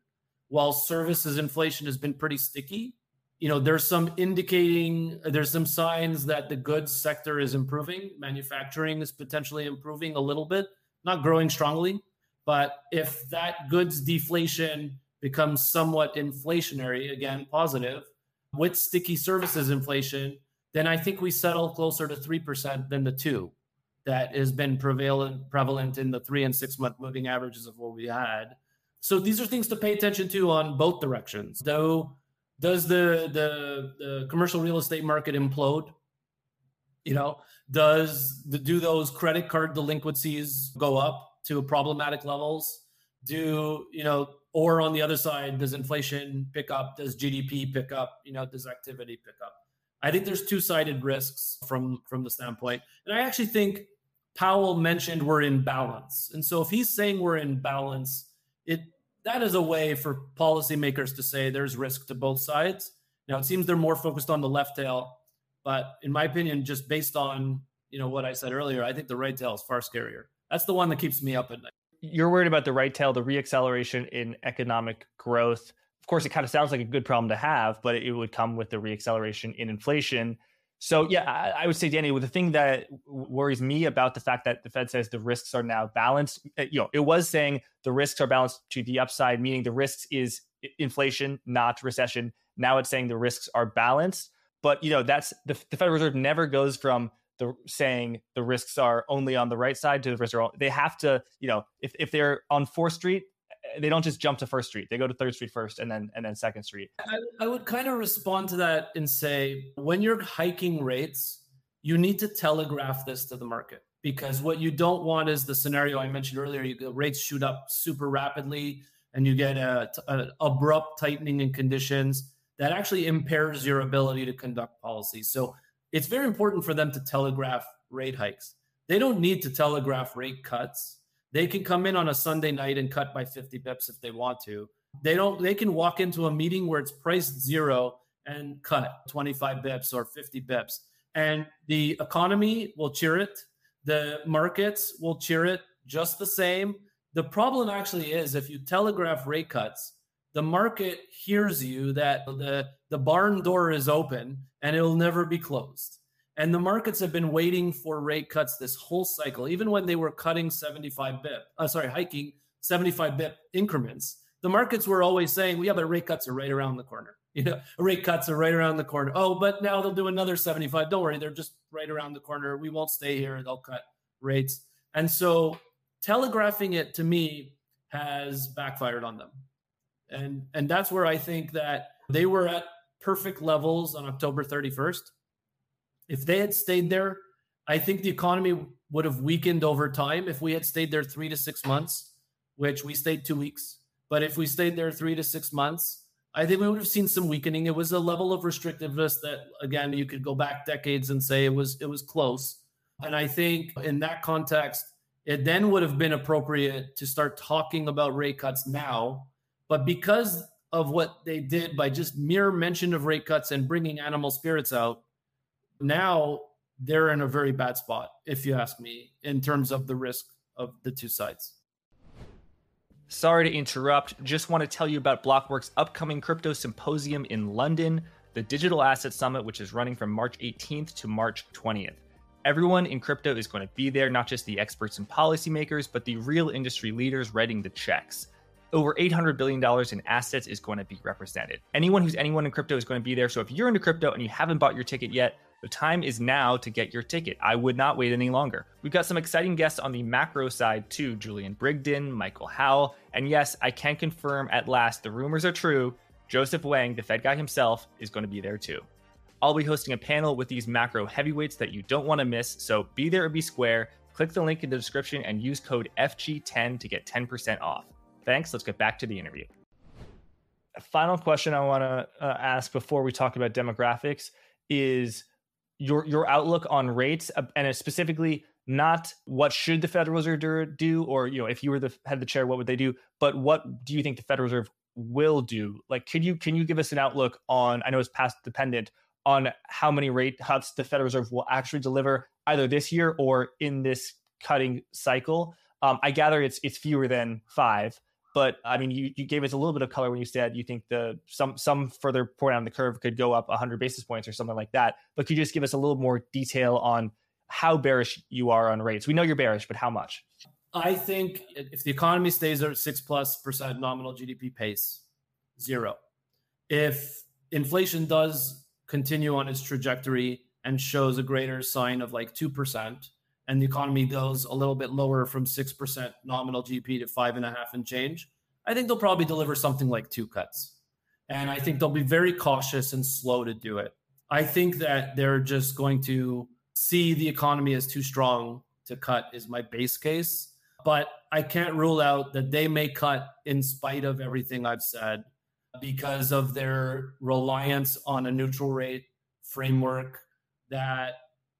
while services inflation has been pretty sticky you know there's some indicating there's some signs that the goods sector is improving. Manufacturing is potentially improving a little bit not growing strongly but if that goods deflation becomes somewhat inflationary again positive with sticky services inflation then i think we settle closer to 3% than the 2 that has been prevalent prevalent in the 3 and 6 month moving averages of what we had. So these are things to pay attention to on both directions. Though does the, the the commercial real estate market implode? You know does the, do those credit card delinquencies go up to problematic levels? Do you know or on the other side does inflation pick up? Does gdp pick up? You know does activity pick up? I think there's two-sided risks from from the standpoint. And i actually think powell mentioned we're in balance. And so if he's saying we're in balance it that is a way for policymakers to say there's risk to both sides. Now it seems they're more focused on the left tail, but in my opinion, just based on you know what I said earlier, I think the right tail is far scarier. That's the one that keeps me up at night. You're worried about the right tail, the reacceleration in economic growth. Of course, it kind of sounds like a good problem to have, but it would come with the reacceleration in inflation. So yeah, I, I, would say, Danny, the thing that worries me about the fact that the Fed says the risks are now balanced, eh, you know, it was saying the risks are balanced to the upside, meaning the risks is inflation, not recession. Now it's saying the risks are balanced, but you know, that's the, the Federal Reserve never goes from the saying the risks are only on the right side to the risks are all, they have to, you know, if if they're on Fourth Street, they don't just jump to First Street. They go to Third Street first, and then and then Second Street. I, I would kind of respond to that and say, when you're hiking rates, you need to telegraph this to the market because what you don't want is the scenario I mentioned earlier. You rates shoot up super rapidly, and you get a abrupt tightening in conditions that actually impairs your ability to conduct policy. So it's very important for them to telegraph rate hikes. They don't need to telegraph rate cuts they can come in on a Sunday night and cut by 50 bips if they want to. They don't they can walk into a meeting where it's priced zero and cut 25 bips or 50 bips. And the economy will cheer it. The markets will cheer it just the same. The problem actually is if you telegraph rate cuts, the market hears you that the, the barn door is open and it'll never be closed. And the markets have been waiting for rate cuts this whole cycle, even when they were cutting 75 bip, uh, sorry, hiking 75 bip increments. The markets were always saying, well, yeah, but rate cuts are right around the corner. <laughs> You know, rate cuts are right around the corner. Oh, but now they'll do another 75. Don't worry, they're just right around the corner. We won't stay here. They'll cut rates. And so telegraphing it to me has backfired on them. And and that's where I think that they were at perfect levels on October 31st if they had stayed there, I think the economy would have weakened over time if we had stayed there three to six months, which we stayed two weeks. But if we stayed there three to six months, I think we would have seen some weakening. It was a level of restrictiveness that, again, you could go back decades and say it was it was close. And I think in that context, it then would have been appropriate to start talking about rate cuts now. But because of what they did by just mere mention of rate cuts and bringing animal spirits out, now they're in a very bad spot, if you ask me, in terms of the risk of the two sides. Sorry to interrupt. Just want to tell you about Blockworks' upcoming crypto symposium in London, the Digital Asset Summit, which is running from March 18th to March 20th. Everyone in crypto is going to be there, not just the experts and policymakers, but the real industry leaders writing the checks. Over $800 billion in assets is going to be represented. Anyone who's anyone in crypto is going to be there. So if you're into crypto and you haven't bought your ticket yet, The time is now to get your ticket. I would not wait any longer. We've got some exciting guests on the macro side too Julian Brigden, Michael Howell, and yes, I can confirm at last the rumors are true. Joseph Wang, the Fed guy himself, is going to be there too. I'll be hosting a panel with these macro heavyweights that you don't want to miss, so be there or be square. Click the link in the description and use code FG10 to get 10% off. Thanks. Let's get back to the interview. A final question I want to uh, ask before we talk about demographics is your your outlook on rates uh, and specifically not what should the Federal Reserve do, or you know, if you were the head of the chair, what would they do? But what do you think the Federal Reserve will do? Like, could you can you give us an outlook on? I know it's past dependent on how many rate cuts the Federal Reserve will actually deliver either this year or in this cutting cycle. Um, I gather it's it's fewer than five. But I mean, you, you gave us a little bit of color when you said you think the some some further point on the curve could go up 100 basis points or something like that. But could you just give us a little more detail on how bearish you are on rates? We know you're bearish, but how much? I think if the economy stays at six plus percent nominal GDP pace, zero. If inflation does continue on its trajectory and shows a greater sign of like two percent, and the economy goes a little bit lower from 6% nominal GDP to five and a half and change, I think they'll probably deliver something like two cuts. And I think they'll be very cautious and slow to do it. I think that they're just going to see the economy as too strong to cut, is my base case. But I can't rule out that they may cut in spite of everything I've said because of their reliance on a neutral rate framework that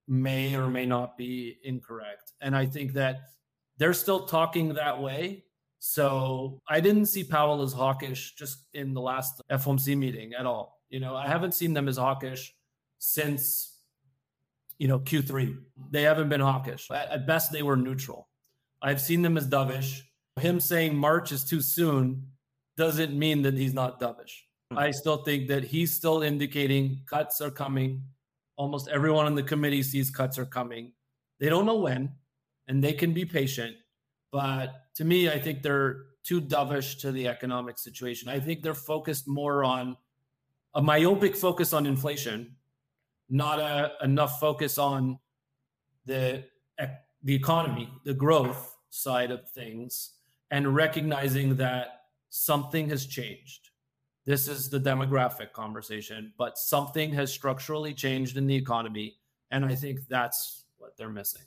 may or may not be incorrect. And I think that they're still talking that way. So I didn't see Powell as hawkish just in the last FOMC meeting at all. You know, I haven't seen them as hawkish since, you know, Q3. They haven't been hawkish. At best, they were neutral. I've seen them as dovish. Him saying March is too soon doesn't mean that he's not dovish. Hmm. I still think that he's still indicating cuts are coming almost everyone on the committee sees cuts are coming. They don't know when, and they can be patient. But to me, I think they're too dovish to the economic situation. I think they're focused more on a myopic focus on inflation, not a, enough focus on the the economy, the growth side of things, and recognizing that something has changed this is the demographic conversation, but something has structurally changed in the economy. And I think that's what they're missing.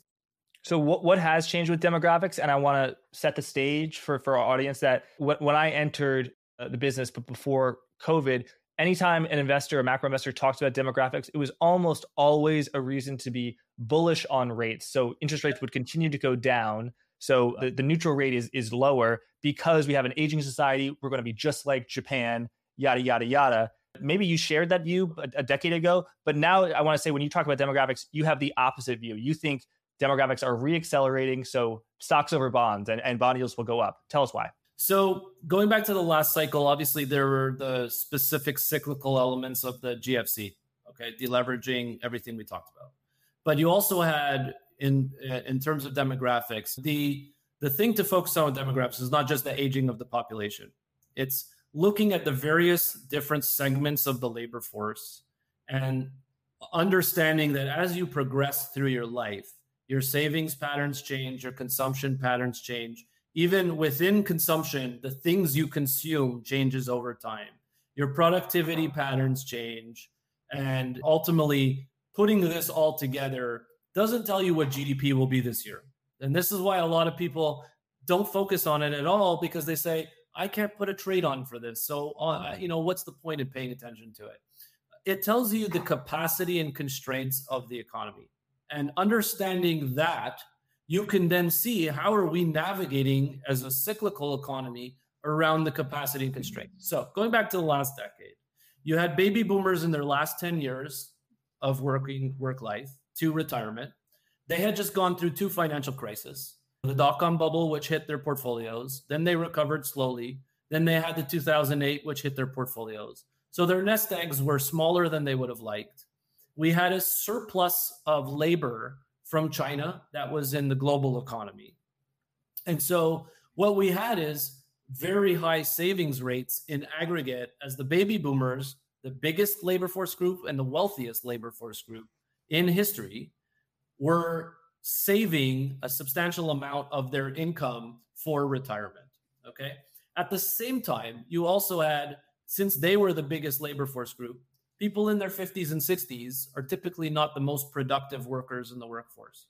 So what what has changed with demographics? And I want to set the stage for for our audience that when I entered uh, the business, but before COVID, anytime an investor, a macro investor, talks about demographics, it was almost always a reason to be bullish on rates. So interest rates would continue to go down. So the, the neutral rate is is lower because we have an aging society. We're going to be just like Japan yada yada yada. Maybe you shared that view a, a decade ago but now i want to say when you talk about demographics you have the opposite view. You think demographics are reaccelerating so stocks over bonds and, and bond yields will go up. Tell us why. So going back to the last cycle obviously there were the specific cyclical elements of the gfc okay? Deleveraging everything we talked about. But you also had in in terms of demographics the the thing to focus on with demographics is not just the aging of the population. It's looking at the various different segments of the labor force and understanding that as you progress through your life, your savings patterns change, your consumption patterns change. Even within consumption, the things you consume changes over time. Your productivity patterns change. And ultimately, putting this all together doesn't tell you what GDP will be this year. And this is why a lot of people don't focus on it at all because they say, I can't put a trade on for this. So, uh, you know, what's the point in paying attention to it? It tells you the capacity and constraints of the economy. And understanding that, you can then see how are we navigating as a cyclical economy around the capacity and constraints. So, going back to the last decade, you had baby boomers in their last 10 years of working work life to retirement. They had just gone through two financial crises the dot com bubble, which hit their portfolios. Then they recovered slowly. Then they had the 2008, which hit their portfolios. So their nest eggs were smaller than they would have liked. We had a surplus of labor from China that was in the global economy. And so what we had is very high savings rates in aggregate as the baby boomers, the biggest labor force group and the wealthiest labor force group, in history were saving a substantial amount of their income for retirement. Okay. At the same time, you also had, since they were the biggest labor force group, people in their 50s and 60s are typically not the most productive workers in the workforce.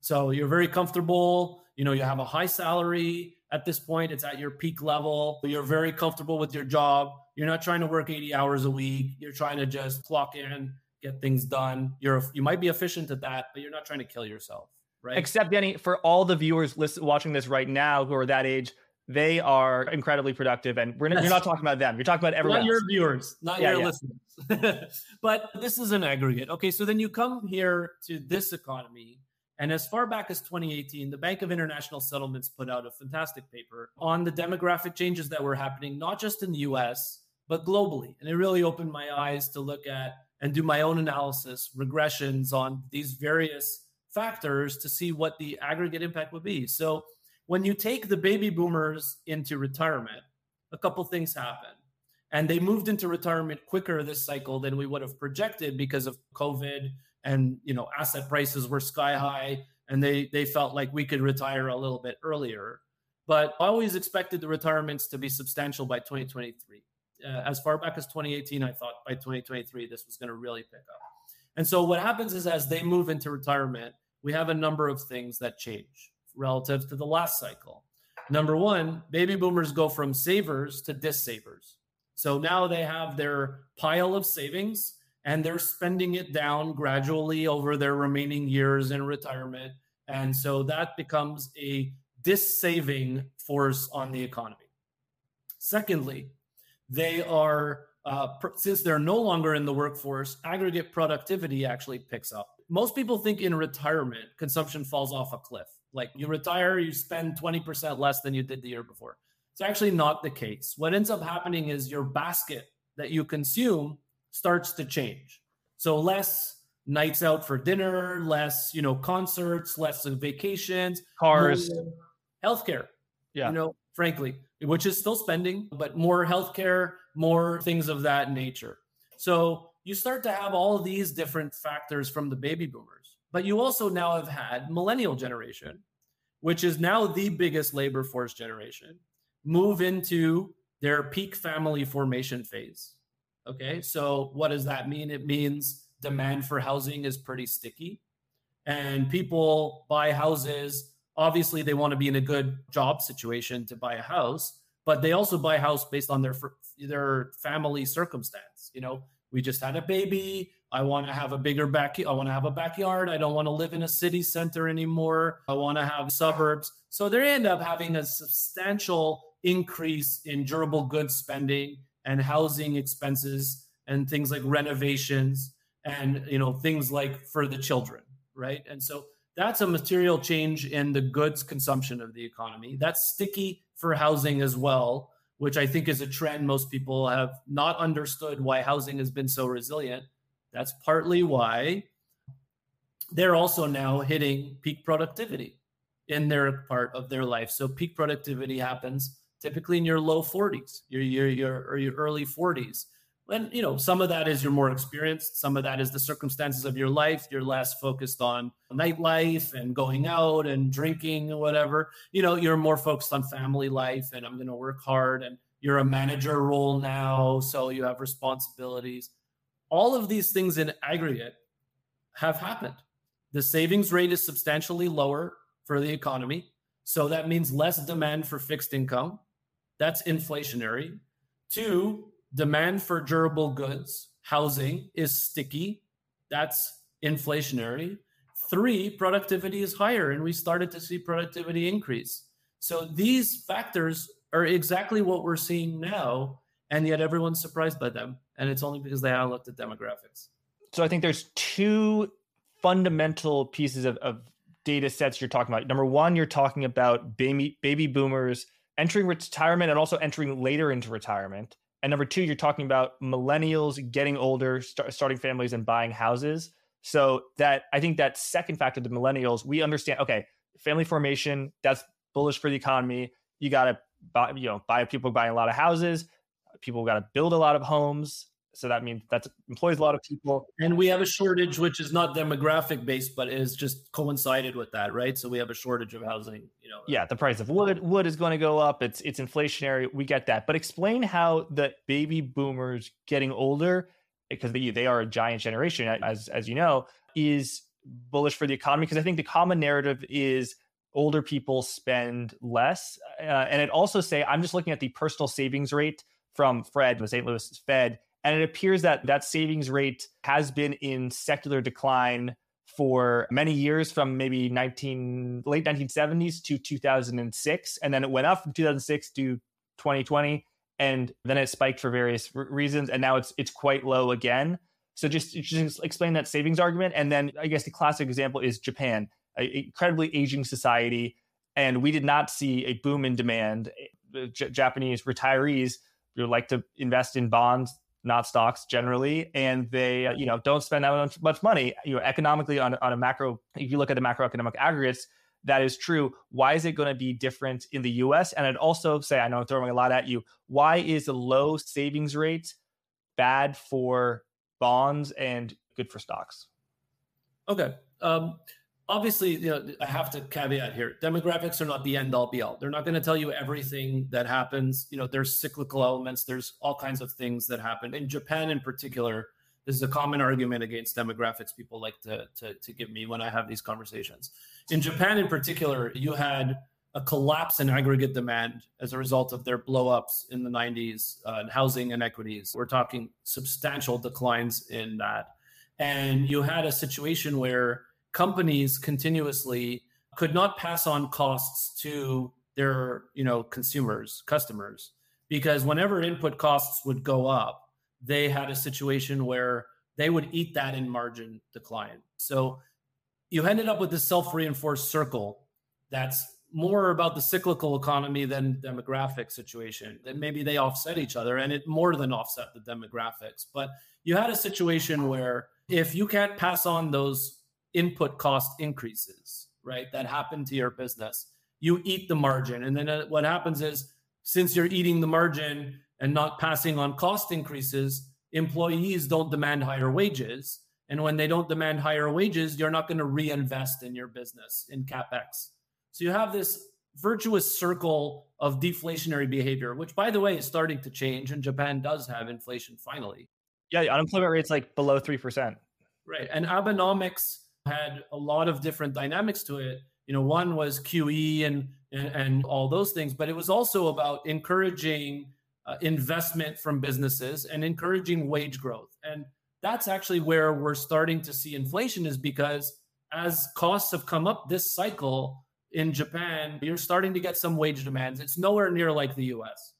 So you're very comfortable, you know, you have a high salary at this point, it's at your peak level. You're very comfortable with your job. You're not trying to work 80 hours a week. You're trying to just clock in, get things done. You're you might be efficient at that, but you're not trying to kill yourself, right? Except Danny, for all the viewers listen, watching this right now who are that age, they are incredibly productive, and we're not, you're not talking about them. You're talking about everyone. Not else. your viewers, not yeah, your yeah. listeners. <laughs> but this is an aggregate. Okay, so then you come here to this economy, and as far back as 2018, the Bank of International Settlements put out a fantastic paper on the demographic changes that were happening, not just in the US, but globally. And it really opened my eyes to look at and do my own analysis, regressions on these various factors to see what the aggregate impact would be. So when you take the baby boomers into retirement, a couple things happen. And they moved into retirement quicker this cycle than we would have projected because of COVID and you know asset prices were sky high and they they felt like we could retire a little bit earlier. But I always expected the retirements to be substantial by 2023. Uh, as far back as 2018, I thought by 2023 this was going to really pick up. And so what happens is as they move into retirement, we have a number of things that change relative to the last cycle. Number one, baby boomers go from savers to dissavers. So now they have their pile of savings and they're spending it down gradually over their remaining years in retirement. And so that becomes a dissaving force on the economy. Secondly, they are, uh, since they're no longer in the workforce, aggregate productivity actually picks up. Most people think in retirement, consumption falls off a cliff. Like you retire, you spend 20% less than you did the year before. It's actually not the case. What ends up happening is your basket that you consume starts to change. So less nights out for dinner, less, you know, concerts, less vacations, cars, healthcare. Yeah. You know, frankly, which is still spending, but more healthcare, more things of that nature. So you start to have all these different factors from the baby boomers. But you also now have had millennial generation, which is now the biggest labor force generation, move into their peak family formation phase. Okay, so what does that mean? It means demand for housing is pretty sticky, and people buy houses. Obviously, they want to be in a good job situation to buy a house, but they also buy a house based on their their family circumstance. You know, we just had a baby. I want to have a bigger back. I want to have a backyard. I don't want to live in a city center anymore. I want to have suburbs. So they end up having a substantial increase in durable goods spending and housing expenses and things like renovations and you know things like for the children right and so that's a material change in the goods consumption of the economy. That's sticky for housing as well which i think is a trend most people have not understood why housing has been so resilient. That's partly why they're also now hitting peak productivity in their part of their life. So peak productivity happens typically in your low 40s, your your your or your early 40s. And you know, some of that is you're more experienced, some of that is the circumstances of your life. You're less focused on nightlife and going out and drinking or whatever. You know, you're more focused on family life and I'm going to work hard and you're a manager role now, so you have responsibilities. All of these things in aggregate have happened. The savings rate is substantially lower for the economy. So that means less demand for fixed income. That's inflationary. Two, demand for durable goods, housing is sticky. That's inflationary. Three, productivity is higher, and we started to see productivity increase. So these factors are exactly what we're seeing now, and yet everyone's surprised by them. And it's only because they haven't looked at demographics. So I think there's two fundamental pieces of, of data sets you're talking about. Number one, you're talking about baby baby boomers entering retirement and also entering later into retirement. And number two, you're talking about millennials getting older, start, starting families, and buying houses. So that I think that second factor, the millennials, we understand. Okay, family formation that's bullish for the economy. You got to buy, you know, buy people buying a lot of houses. People got to build a lot of homes. So that means that employs a lot of people. And we have a shortage, which is not demographic based, but is just coincided with that, right? So we have a shortage of housing. You know. Yeah, the price of wood wood is going to go up. It's it's inflationary. We get that, but explain how the baby boomers getting older, because they they are a giant generation, as as you know, is bullish for the economy. Because I think the common narrative is older people spend less. Uh, and it also say, I'm just looking at the personal savings rate from Fred, the St. Louis Fed, and it appears that that savings rate has been in secular decline for many years from maybe 19 late 1970s to 2006 and then it went up from 2006 to 2020 and then it spiked for various r- reasons and now it's it's quite low again so just just explain that savings argument and then i guess the classic example is japan an incredibly aging society, and we did not see a boom in demand. Eh, J- Japanese retirees would like to invest in bonds, not stocks generally, and they you know don't spend that much, much money. You know, economically on on a macro, if you look at the macroeconomic aggregates, that is true. Why is it going to be different in the U.S.? And I'd also say, I know I'm throwing a lot at you. Why is a low savings rate bad for bonds and good for stocks? Okay. Um, obviously, you know, I have to caveat here: demographics are not the end all be all. They're not going to tell you everything that happens. You know, there's cyclical elements. There's all kinds of things that happen in Japan, in particular. This is a common argument against demographics. People like to, to, to give me when I have these conversations. In Japan, in particular, you had a collapse in aggregate demand as a result of their blowups in the 90s uh, and housing inequities. We're talking substantial declines in that. And you had a situation where companies continuously could not pass on costs to their you know consumers customers because whenever input costs would go up they had a situation where they would eat that in margin decline. So you ended up with this self-reinforced circle that's more about the cyclical economy than demographic situation that maybe they offset each other and it more than offset the demographics. But you had a situation where if you can't pass on those input cost increases, right, that happen to your business. You eat the margin. And then uh, what happens is, since you're eating the margin and not passing on cost increases, employees don't demand higher wages. And when they don't demand higher wages, you're not going to reinvest in your business in capex. So you have this virtuous circle of deflationary behavior, which, by the way, is starting to change. And Japan does have inflation finally. Yeah, the unemployment rate's like below 3%. Right. And Abenomics had a lot of different dynamics to it. You know, one was QE and and, and all those things, but it was also about encouraging uh, investment from businesses and encouraging wage growth. And that's actually where we're starting to see inflation is because as costs have come up this cycle in Japan, you're starting to get some wage demands. It's nowhere near like the US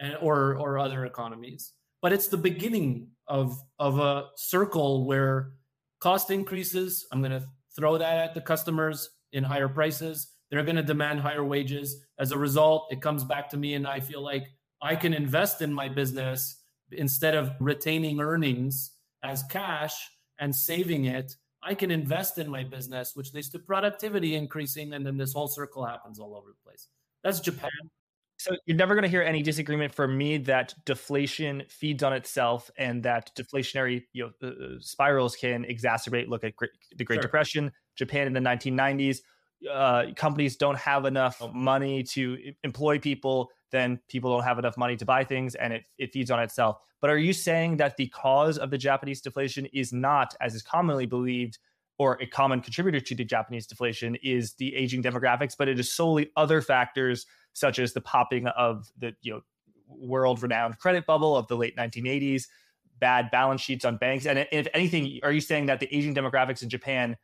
and or or other economies, but it's the beginning of of a circle where cost increases. I'm going to throw that at the customers in higher prices. They're going to demand higher wages. As a result, it comes back to me, and I feel like I can invest in my business instead of retaining earnings as cash and saving it. I can invest in my business, which leads to productivity increasing, and then this whole circle happens all over the place. That's Japan. So you're never going to hear any disagreement from me that deflation feeds on itself and that deflationary you know, uh, uh, spirals can exacerbate. Look at the Great sure. Depression, Japan in the 1990s. Uh, companies don't have enough money to employ people, then people don't have enough money to buy things, and it, it feeds on itself. But are you saying that the cause of the Japanese deflation is not, as is commonly believed, or a common contributor to the Japanese deflation is the aging demographics, but it is solely other factors such as the popping of the you know world renowned credit bubble of the late 1980s, bad balance sheets on banks, and if anything, are you saying that the aging demographics in Japan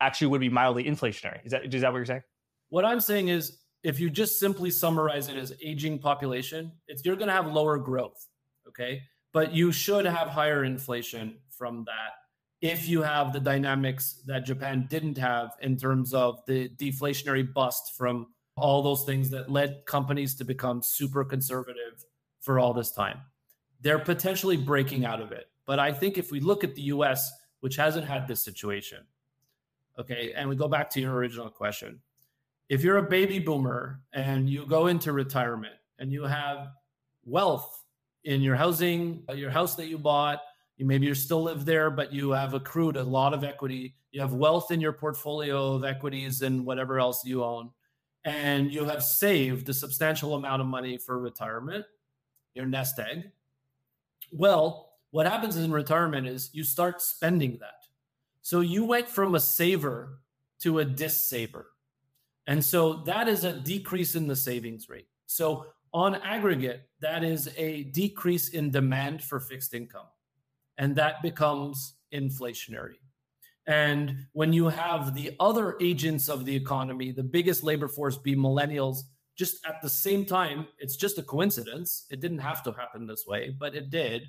actually would be mildly inflationary? Is that is that what you're saying? What I'm saying is, if you just simply summarize it as aging population, it's you're going to have lower growth, okay, but you should have higher inflation from that if you have the dynamics that Japan didn't have in terms of the deflationary bust from all those things that led companies to become super conservative for all this time. They're potentially breaking out of it. But I think if we look at the US, which hasn't had this situation, okay, and we go back to your original question. If you're a baby boomer and you go into retirement and you have wealth in your housing, your house that you bought. You maybe you still live there, but you have accrued a lot of equity. You have wealth in your portfolio of equities and whatever else you own, and you have saved a substantial amount of money for retirement, your nest egg. Well, what happens in retirement is you start spending that. So you went from a saver to a dissaver. And so that is a decrease in the savings rate. So on aggregate, that is a decrease in demand for fixed income. And that becomes inflationary. And when you have the other agents of the economy, the biggest labor force be millennials, just at the same time, it's just a coincidence. It didn't have to happen this way, but it did,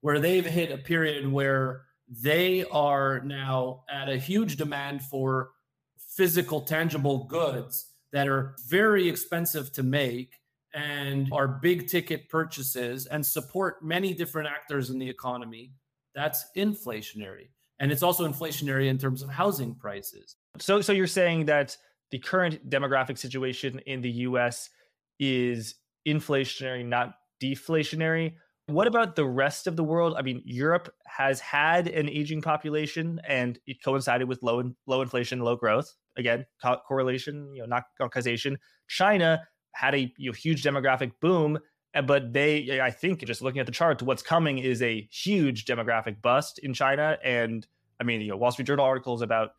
where they've hit a period where they are now at a huge demand for physical, tangible goods that are very expensive to make and are big ticket purchases and support many different actors in the economy, that's inflationary. And it's also inflationary in terms of housing prices. So, so you're saying that the current demographic situation in the US is inflationary, not deflationary. What about the rest of the world? I mean, Europe has had an aging population and it coincided with low low inflation, low growth. Again, co- correlation, you know, not, causation. China had a you know, huge demographic boom, but they, I think, just looking at the chart, what's coming is a huge demographic bust in China. And I mean, you know, Wall Street Journal articles about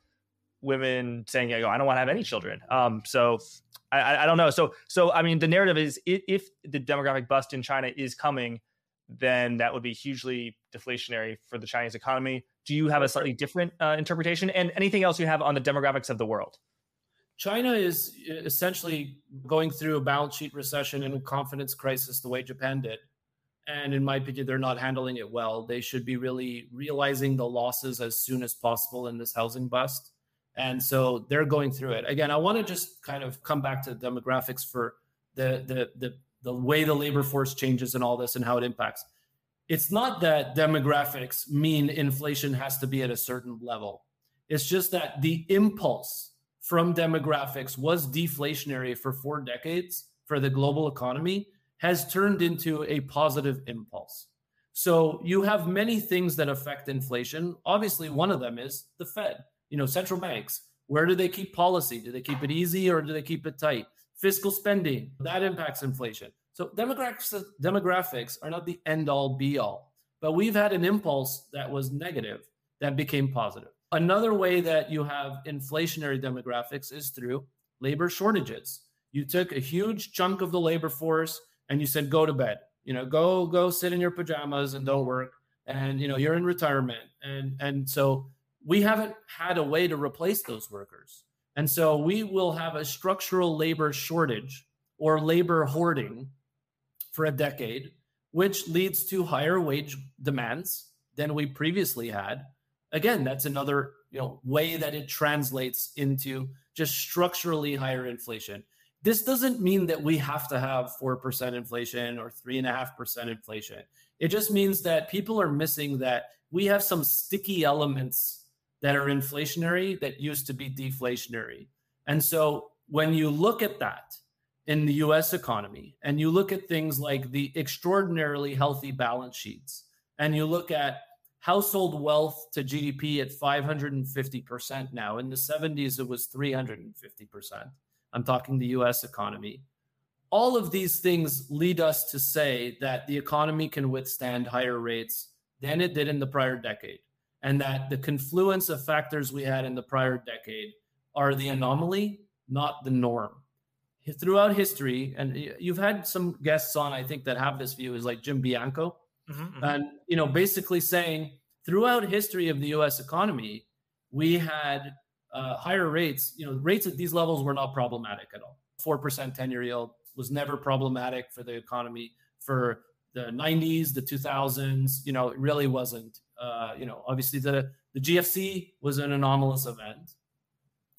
women saying, "I don't want to have any children." Um, so I, I don't know. So, so I mean, the narrative is if, if the demographic bust in China is coming then that would be hugely deflationary for the Chinese economy. Do you have a slightly different uh, interpretation? And anything else you have on the demographics of the world? China is uh, essentially going through a balance sheet recession and a confidence crisis the way Japan did. And in my opinion, they're not handling it well. They should be really realizing the losses as soon as possible in this housing bust. And so they're going through it. Again, I want to just kind of come back to demographics for the the the the way the labor force changes and all this and how it impacts. It's not that demographics mean inflation has to be at a certain level. It's just that the impulse from demographics was deflationary for four decades for the global economy has turned into a positive impulse. So you have many things that affect inflation. Obviously, one of them is the Fed, you know, central banks. Where do they keep policy? Do they keep it easy or do they keep it tight? fiscal spending that impacts inflation so demographics demographics are not the end all be all but we've had an impulse that was negative that became positive another way that you have inflationary demographics is through labor shortages. You took a huge chunk of the labor force and you said go to bed. You know go go sit in your pajamas and don't work. And you know you're in retirement. And and so we haven't had a way to replace those workers. And so we will have a structural labor shortage or labor hoarding for a decade, which leads to higher wage demands than we previously had. Again, that's another you know way that it translates into just structurally higher inflation. This doesn't mean that we have to have 4% inflation or 3.5% inflation. It just means that people are missing that we have some sticky elements that are inflationary that used to be deflationary. And so when you look at that in the US economy and you look at things like the extraordinarily healthy balance sheets and you look at household wealth to GDP at 550% now, in the 70s it was 350%. I'm talking the US economy. All of these things lead us to say that the economy can withstand higher rates than it did in the prior decade and that the confluence of factors we had in the prior decade are the anomaly, not the norm. Throughout history, and you've had some guests on, I think, that have this view, is like Jim Bianco, mm-hmm, mm-hmm. and you know, basically saying throughout history of the U.S. economy, we had uh, higher rates. You know, rates at these levels were not problematic at all. Four percent ten-year yield was never problematic for the economy for the 90s, the 2000s. You know, it really wasn't. Uh, you know, obviously the the GFC was an anomalous event.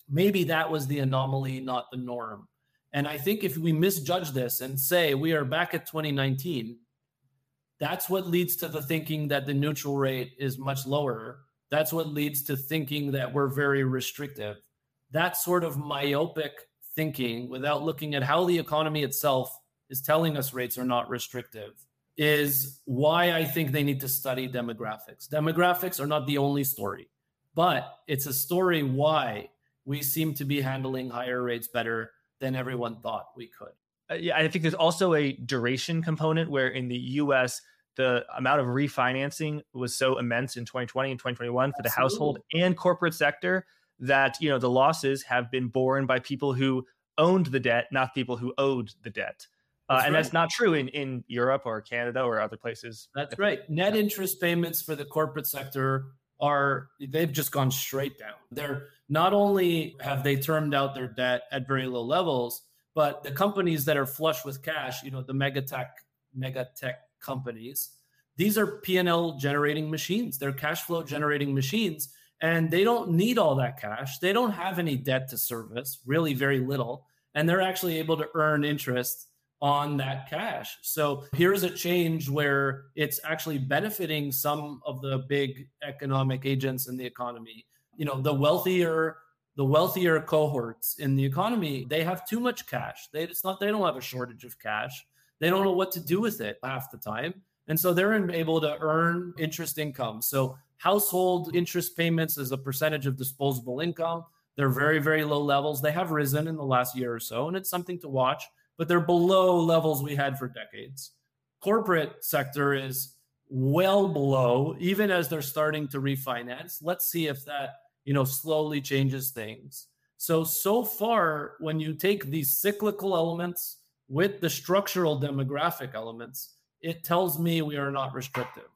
Maybe that was the anomaly, not the norm. And I think if we misjudge this and say we are back at 2019, that's what leads to the thinking that the neutral rate is much lower. That's what leads to thinking that we're very restrictive. That sort of myopic thinking without looking at how the economy itself is telling us rates are not restrictive is why I think they need to study demographics. Demographics are not the only story, but it's a story why we seem to be handling higher rates better than everyone thought we could. Uh, yeah, I think there's also a duration component where in the US, the amount of refinancing was so immense in 2020 and 2021 for the household and corporate sector that you know the losses have been borne by people who owned the debt, not people who owed the debt. Uh, and right. that's not true in, in Europe or Canada or other places. That's right. Net interest payments for the corporate sector are they've just gone straight down. They're not only have they termed out their debt at very low levels, but the companies that are flush with cash, you know, the mega tech, mega tech companies, these are P&L generating machines. They're cash flow generating machines and they don't need all that cash. They don't have any debt to service, really very little, and they're actually able to earn interest on that cash. So here's a change where it's actually benefiting some of the big economic agents in the economy. You know, the wealthier the wealthier cohorts in the economy, they have too much cash. They it's not they don't have a shortage of cash. They don't know what to do with it half the time. And so they're able to earn interest income. So household interest payments as a percentage of disposable income, they're very very low levels. They have risen in the last year or so and it's something to watch but they're below levels we had for decades. Corporate sector is well below, even as they're starting to refinance. Let's see if that you know slowly changes things. So so far, when you take these cyclical elements with the structural demographic elements, it tells me we are not restrictive,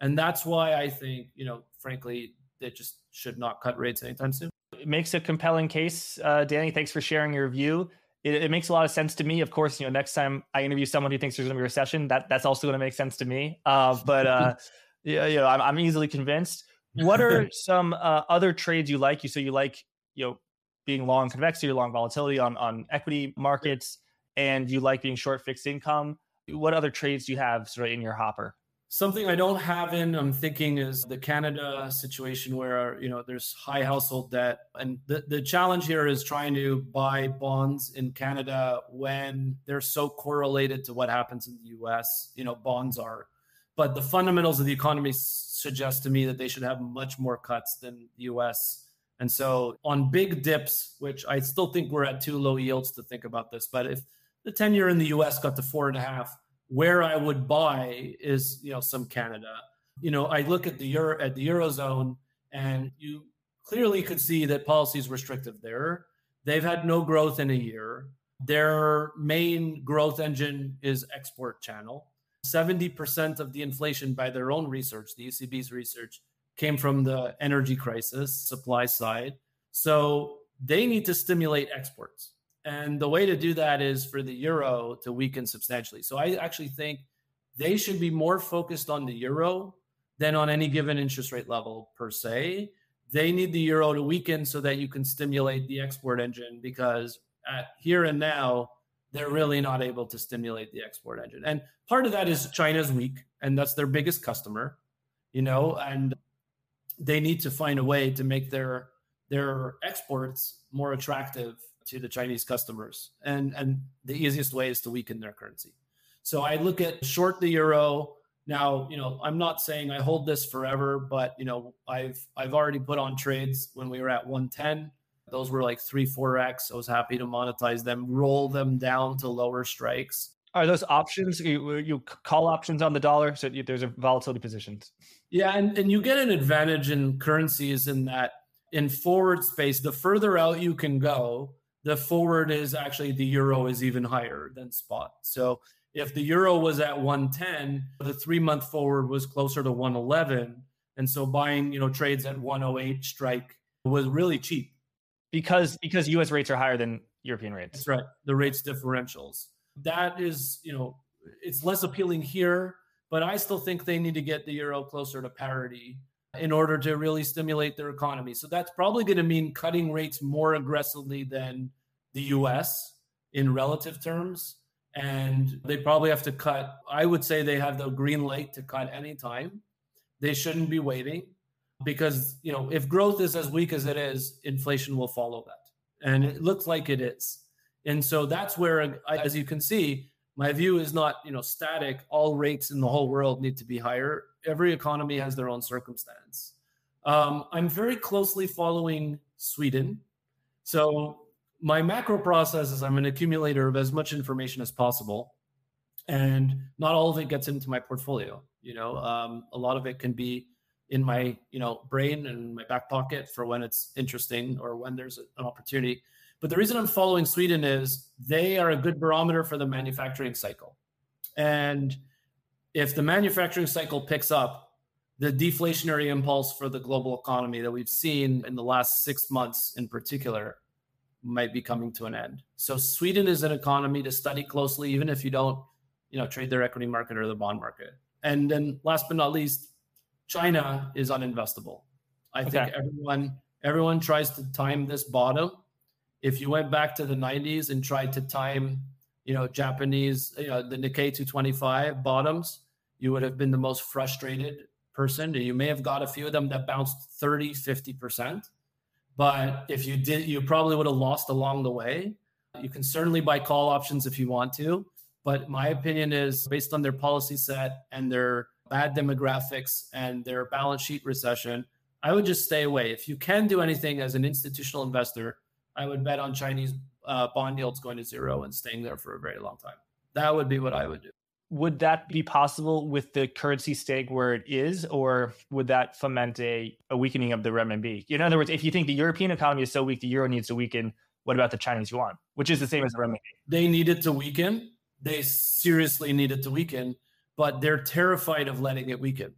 and that's why I think you know, frankly, they just should not cut rates anytime soon. It makes a compelling case, uh, Danny. Thanks for sharing your view it, it, makes a lot of sense to me. Of course, you know, next time I interview someone who thinks there's going to be a recession, that that's also going to make sense to me. Uh, but uh, <laughs> yeah, you know, I'm, I'm easily convinced. What are <laughs> some uh, other trades you like? You so you like you know being long convexity or long volatility on on equity markets, and you like being short fixed income. What other trades do you have sort of in your hopper? Something I don't have in, I'm thinking, is the Canada situation where you know there's high household debt, and the the challenge here is trying to buy bonds in Canada when they're so correlated to what happens in the U.S. You know, bonds are, but the fundamentals of the economy suggest to me that they should have much more cuts than the U.S. And so on big dips, which I still think we're at too low yields to think about this, but if the 10 year in the US got to four and a half, where I would buy is you know some Canada. You know, I look at the euro at the eurozone, and you clearly could see that policy is restrictive there. They've had no growth in a year. Their main growth engine is export channel. 70% of the inflation by their own research, the ECB's research, came from the energy crisis, supply side. So they need to stimulate exports. And the way to do that is for the euro to weaken substantially. So I actually think they should be more focused on the euro than on any given interest rate level per se. They need the euro to weaken so that you can stimulate the export engine because at here and now, they're really not able to stimulate the export engine. And part of that is China's weak, and that's their biggest customer, you know, and they need to find a way to make their their exports more attractive to the Chinese customers. And, and the easiest way is to weaken their currency. So I look at short the euro. Now, you know, I'm not saying I hold this forever, but you know, I've I've already put on trades when we were at 110. Those were like three, four X. I was happy to monetize them, roll them down to lower strikes. Are those options you, you call options on the dollar? So there's a volatility positions. Yeah, and, and you get an advantage in currencies in that in forward space, the further out you can go, the forward is actually the euro is even higher than spot. So if the euro was at 110, the three month forward was closer to 111. And so buying, you know, trades at 108 strike was really cheap. Because because US rates are higher than European rates. That's right. The rates differentials. That is, you know, it's less appealing here, but I still think they need to get the euro closer to parity in order to really stimulate their economy. So that's probably going to mean cutting rates more aggressively than the US in relative terms. And they probably have to cut. I would say they have the green light to cut anytime. They shouldn't be waiting because, you know, if growth is as weak as it is, inflation will follow that. And it looks like it is. And so that's where, as you can see, my view is not you know static. All rates in the whole world need to be higher. Every economy has their own circumstance. Um, i'm very closely following sweden. So my macro process is i'm an accumulator of as much information as possible and not all of it gets into my portfolio. You know um, a lot of it can be in my you know brain and my back pocket for when it's interesting or when there's an opportunity but the reason I'm following Sweden is they are a good barometer for the manufacturing cycle. And if the manufacturing cycle picks up, the deflationary impulse for the global economy that we've seen in the last six months in particular might be coming to an end. So Sweden is an economy to study closely, even if you don't, you know, trade their equity market or the bond market. And then last but not least, China is uninvestable. I okay. think everyone everyone tries to time this bottom if you went back to the 90s and tried to time, you know, Japanese, you know, the Nikkei 225 bottoms, you would have been the most frustrated person. You may have got a few of them that bounced 30, 50%. But if you did, you probably would have lost along the way. You can certainly buy call options if you want to. But my opinion is based on their policy set and their bad demographics and their balance sheet recession, I would just stay away. If you can do anything as an institutional investor, I would bet on Chinese uh, bond yields going to zero and staying there for a very long time. That would be what I would do. Would that be possible with the currency stake where it is, or would that foment a, a weakening of the renminbi? In other words, if you think the European economy is so weak, the euro needs to weaken. What about the Chinese yuan, which is the same as the renminbi? They need it to weaken. They seriously need it to weaken, but they're terrified of letting it weaken.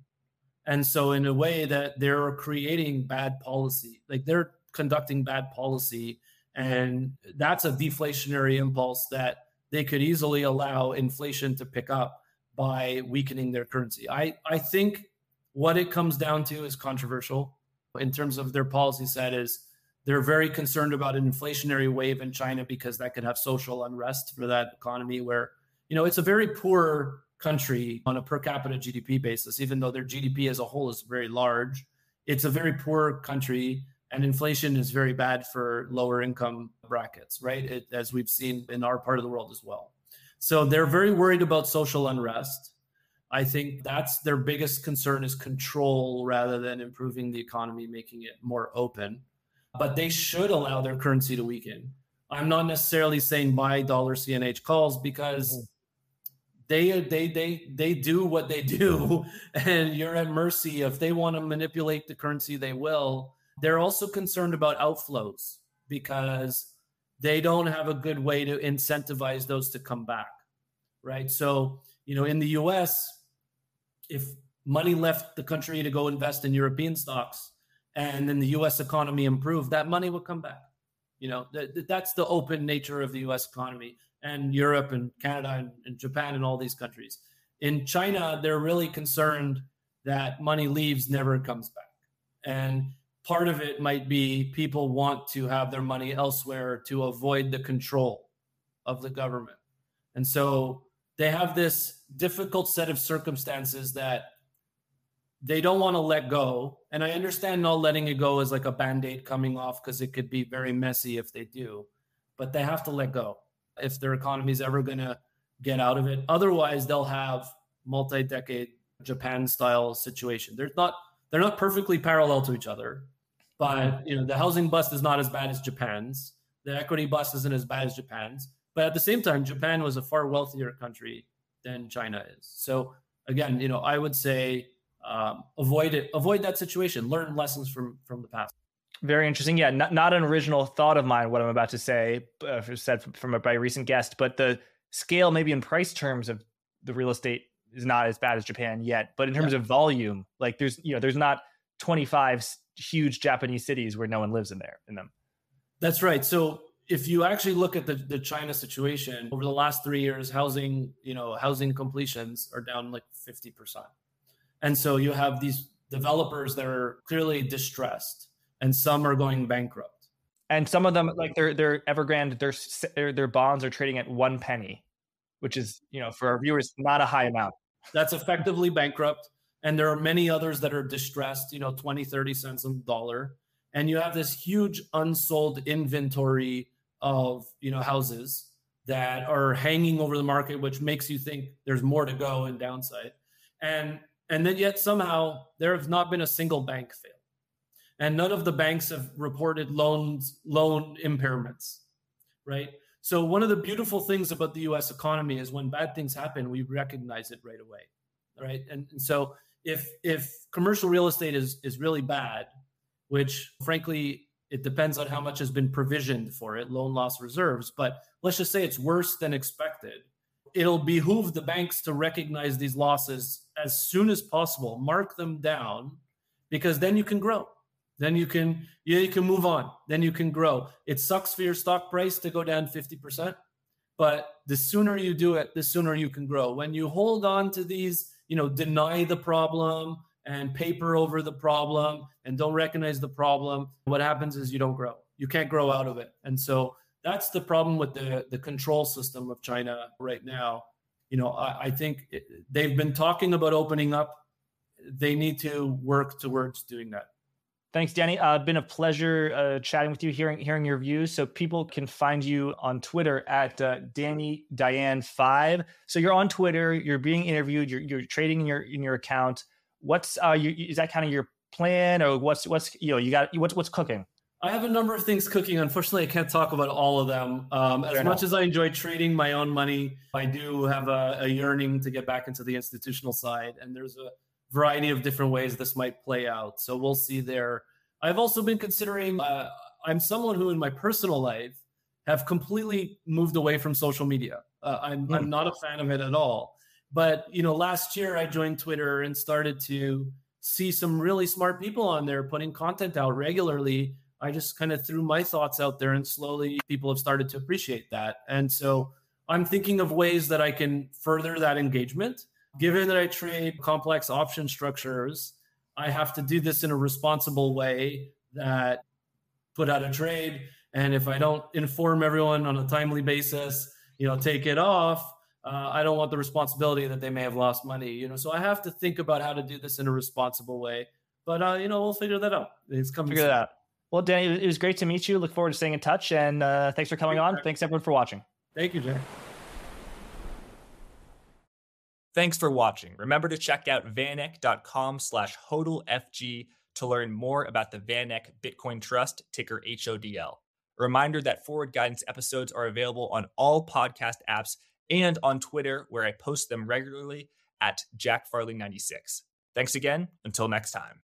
And so, in a way, that they're creating bad policy, like they're conducting bad policy and that's a deflationary impulse that they could easily allow inflation to pick up by weakening their currency. I, I think what it comes down to is controversial in terms of their policy set is they're very concerned about an inflationary wave in China because that could have social unrest for that economy where you know it's a very poor country on a per capita GDP basis even though their GDP as a whole is very large it's a very poor country and inflation is very bad for lower income brackets right? It, as we've seen in our part of the world as well. So they're very worried about social unrest. I think that's their biggest concern is control rather than improving the economy making it more open. But they should allow their currency to weaken. I'm not necessarily saying buy dollar cnh calls because mm-hmm. They they they they do what they do <laughs> and you're at mercy if they want to manipulate the currency they will they're also concerned about outflows because they don't have a good way to incentivize those to come back, right? So, you know, in the US, if money left the country to go invest in European stocks and then the US economy improved, that money will come back. You know, th- that's the open nature of the US economy and Europe and Canada and, and Japan and all these countries. In China, they're really concerned that money leaves, never comes back. And part of it might be people want to have their money elsewhere to avoid the control of the government. And so they have this difficult set of circumstances that they don't want to let go. And I understand not letting it go is like a band aid coming off because it could be very messy if they do, but they have to let go if their economy is ever going to get out of it. Otherwise, they'll have multi decade Japan style situation. They're not they're not perfectly parallel to each other, but you know, the housing bust is not as bad as Japan's. The equity bust isn't as bad as Japan's. But at the same time, Japan was a far wealthier country than China is. So again, you know, I would say um, avoid it, avoid that situation. Learn lessons from from the past. Very interesting. Yeah, not, not an original thought of mine. What I'm about to say, uh, said from a by a recent guest, but the scale, maybe in price terms, of the real estate is not as bad as Japan yet. But in terms yeah. of volume, like there's you know there's not 25 huge Japanese cities where no one lives in there in them. That's right. So if you actually look at the, the China situation over the last three years, housing, you know, housing completions are down like 50%. And so you have these developers that are clearly distressed and some are going bankrupt. And some of them, like their their Evergrande, their their, bonds are trading at one penny, which is, you know, for our viewers, not a high amount. That's effectively bankrupt and there are many others that are distressed you know 20 30 cents on the dollar and you have this huge unsold inventory of you know houses that are hanging over the market, which makes you think there's more to go in downside. And and then yet somehow there has not been a single bank fail. And none of the banks have reported loans, loan impairments, right? So one of the beautiful things about the US economy is when bad things happen, we recognize it right away. Right. And, and so if if commercial real estate is is really bad, which frankly it depends on how much has been provisioned for it, loan loss reserves, but let's just say it's worse than expected. It'll behoove the banks to recognize these losses as soon as possible, mark them down, because then you can grow. Then you can yeah, you can move on. Then you can grow. It sucks for your stock price to go down 50%, but the sooner you do it, the sooner you can grow. When you hold on to these, you know, deny the problem and paper over the problem and don't recognize the problem, what happens is you don't grow. You can't grow out of it. And so that's the problem with the the control system of China right now. You know, I, I think it, they've been talking about opening up. They need to work towards doing that. Thanks, Danny. Uh, been a pleasure uh, chatting with you, hearing hearing your views. So people can find you on Twitter at uh, Danny Dayan Five. So you're on Twitter. You're being interviewed. You're, you're trading in your in your account. What's uh, you, is that kind of your plan, or what's what's you know you got what's what's cooking? I have a number of things cooking. Unfortunately, I can't talk about all of them. Um, as much as I enjoy trading my own money, I do have a, a, yearning to get back into the institutional side. And there's a variety of different ways this might play out. So we'll see there. I've also been considering, uh, I'm someone who in my personal life have completely moved away from social media. Uh, I'm, mm. I'm not a fan of it at all. But, you know, last year I joined Twitter and started to see some really smart people on there putting content out regularly I just kind of threw my thoughts out there, and slowly people have started to appreciate that. And so I'm thinking of ways that I can further that engagement. Given that I trade complex option structures, I have to do this in a responsible way that put out a trade. And if I don't inform everyone on a timely basis, you know, take it off, uh, I don't want the responsibility that they may have lost money. You know, so I have to think about how to do this in a responsible way. But uh, you know, we'll figure that out. It's coming. Figure that out. Well, Danny, it was great to meet you. Look forward to staying in touch. And uh, thanks for coming on. Thanks, everyone, for watching. Thank you, Jay. Thanks for watching. Remember to check out vaneck.com slash HODLFG to learn more about the VanEck Bitcoin Trust, ticker HODL. A reminder that forward guidance episodes are available on all podcast apps and on Twitter, where I post them regularly at Jack Farley 96. Thanks again. Until next time.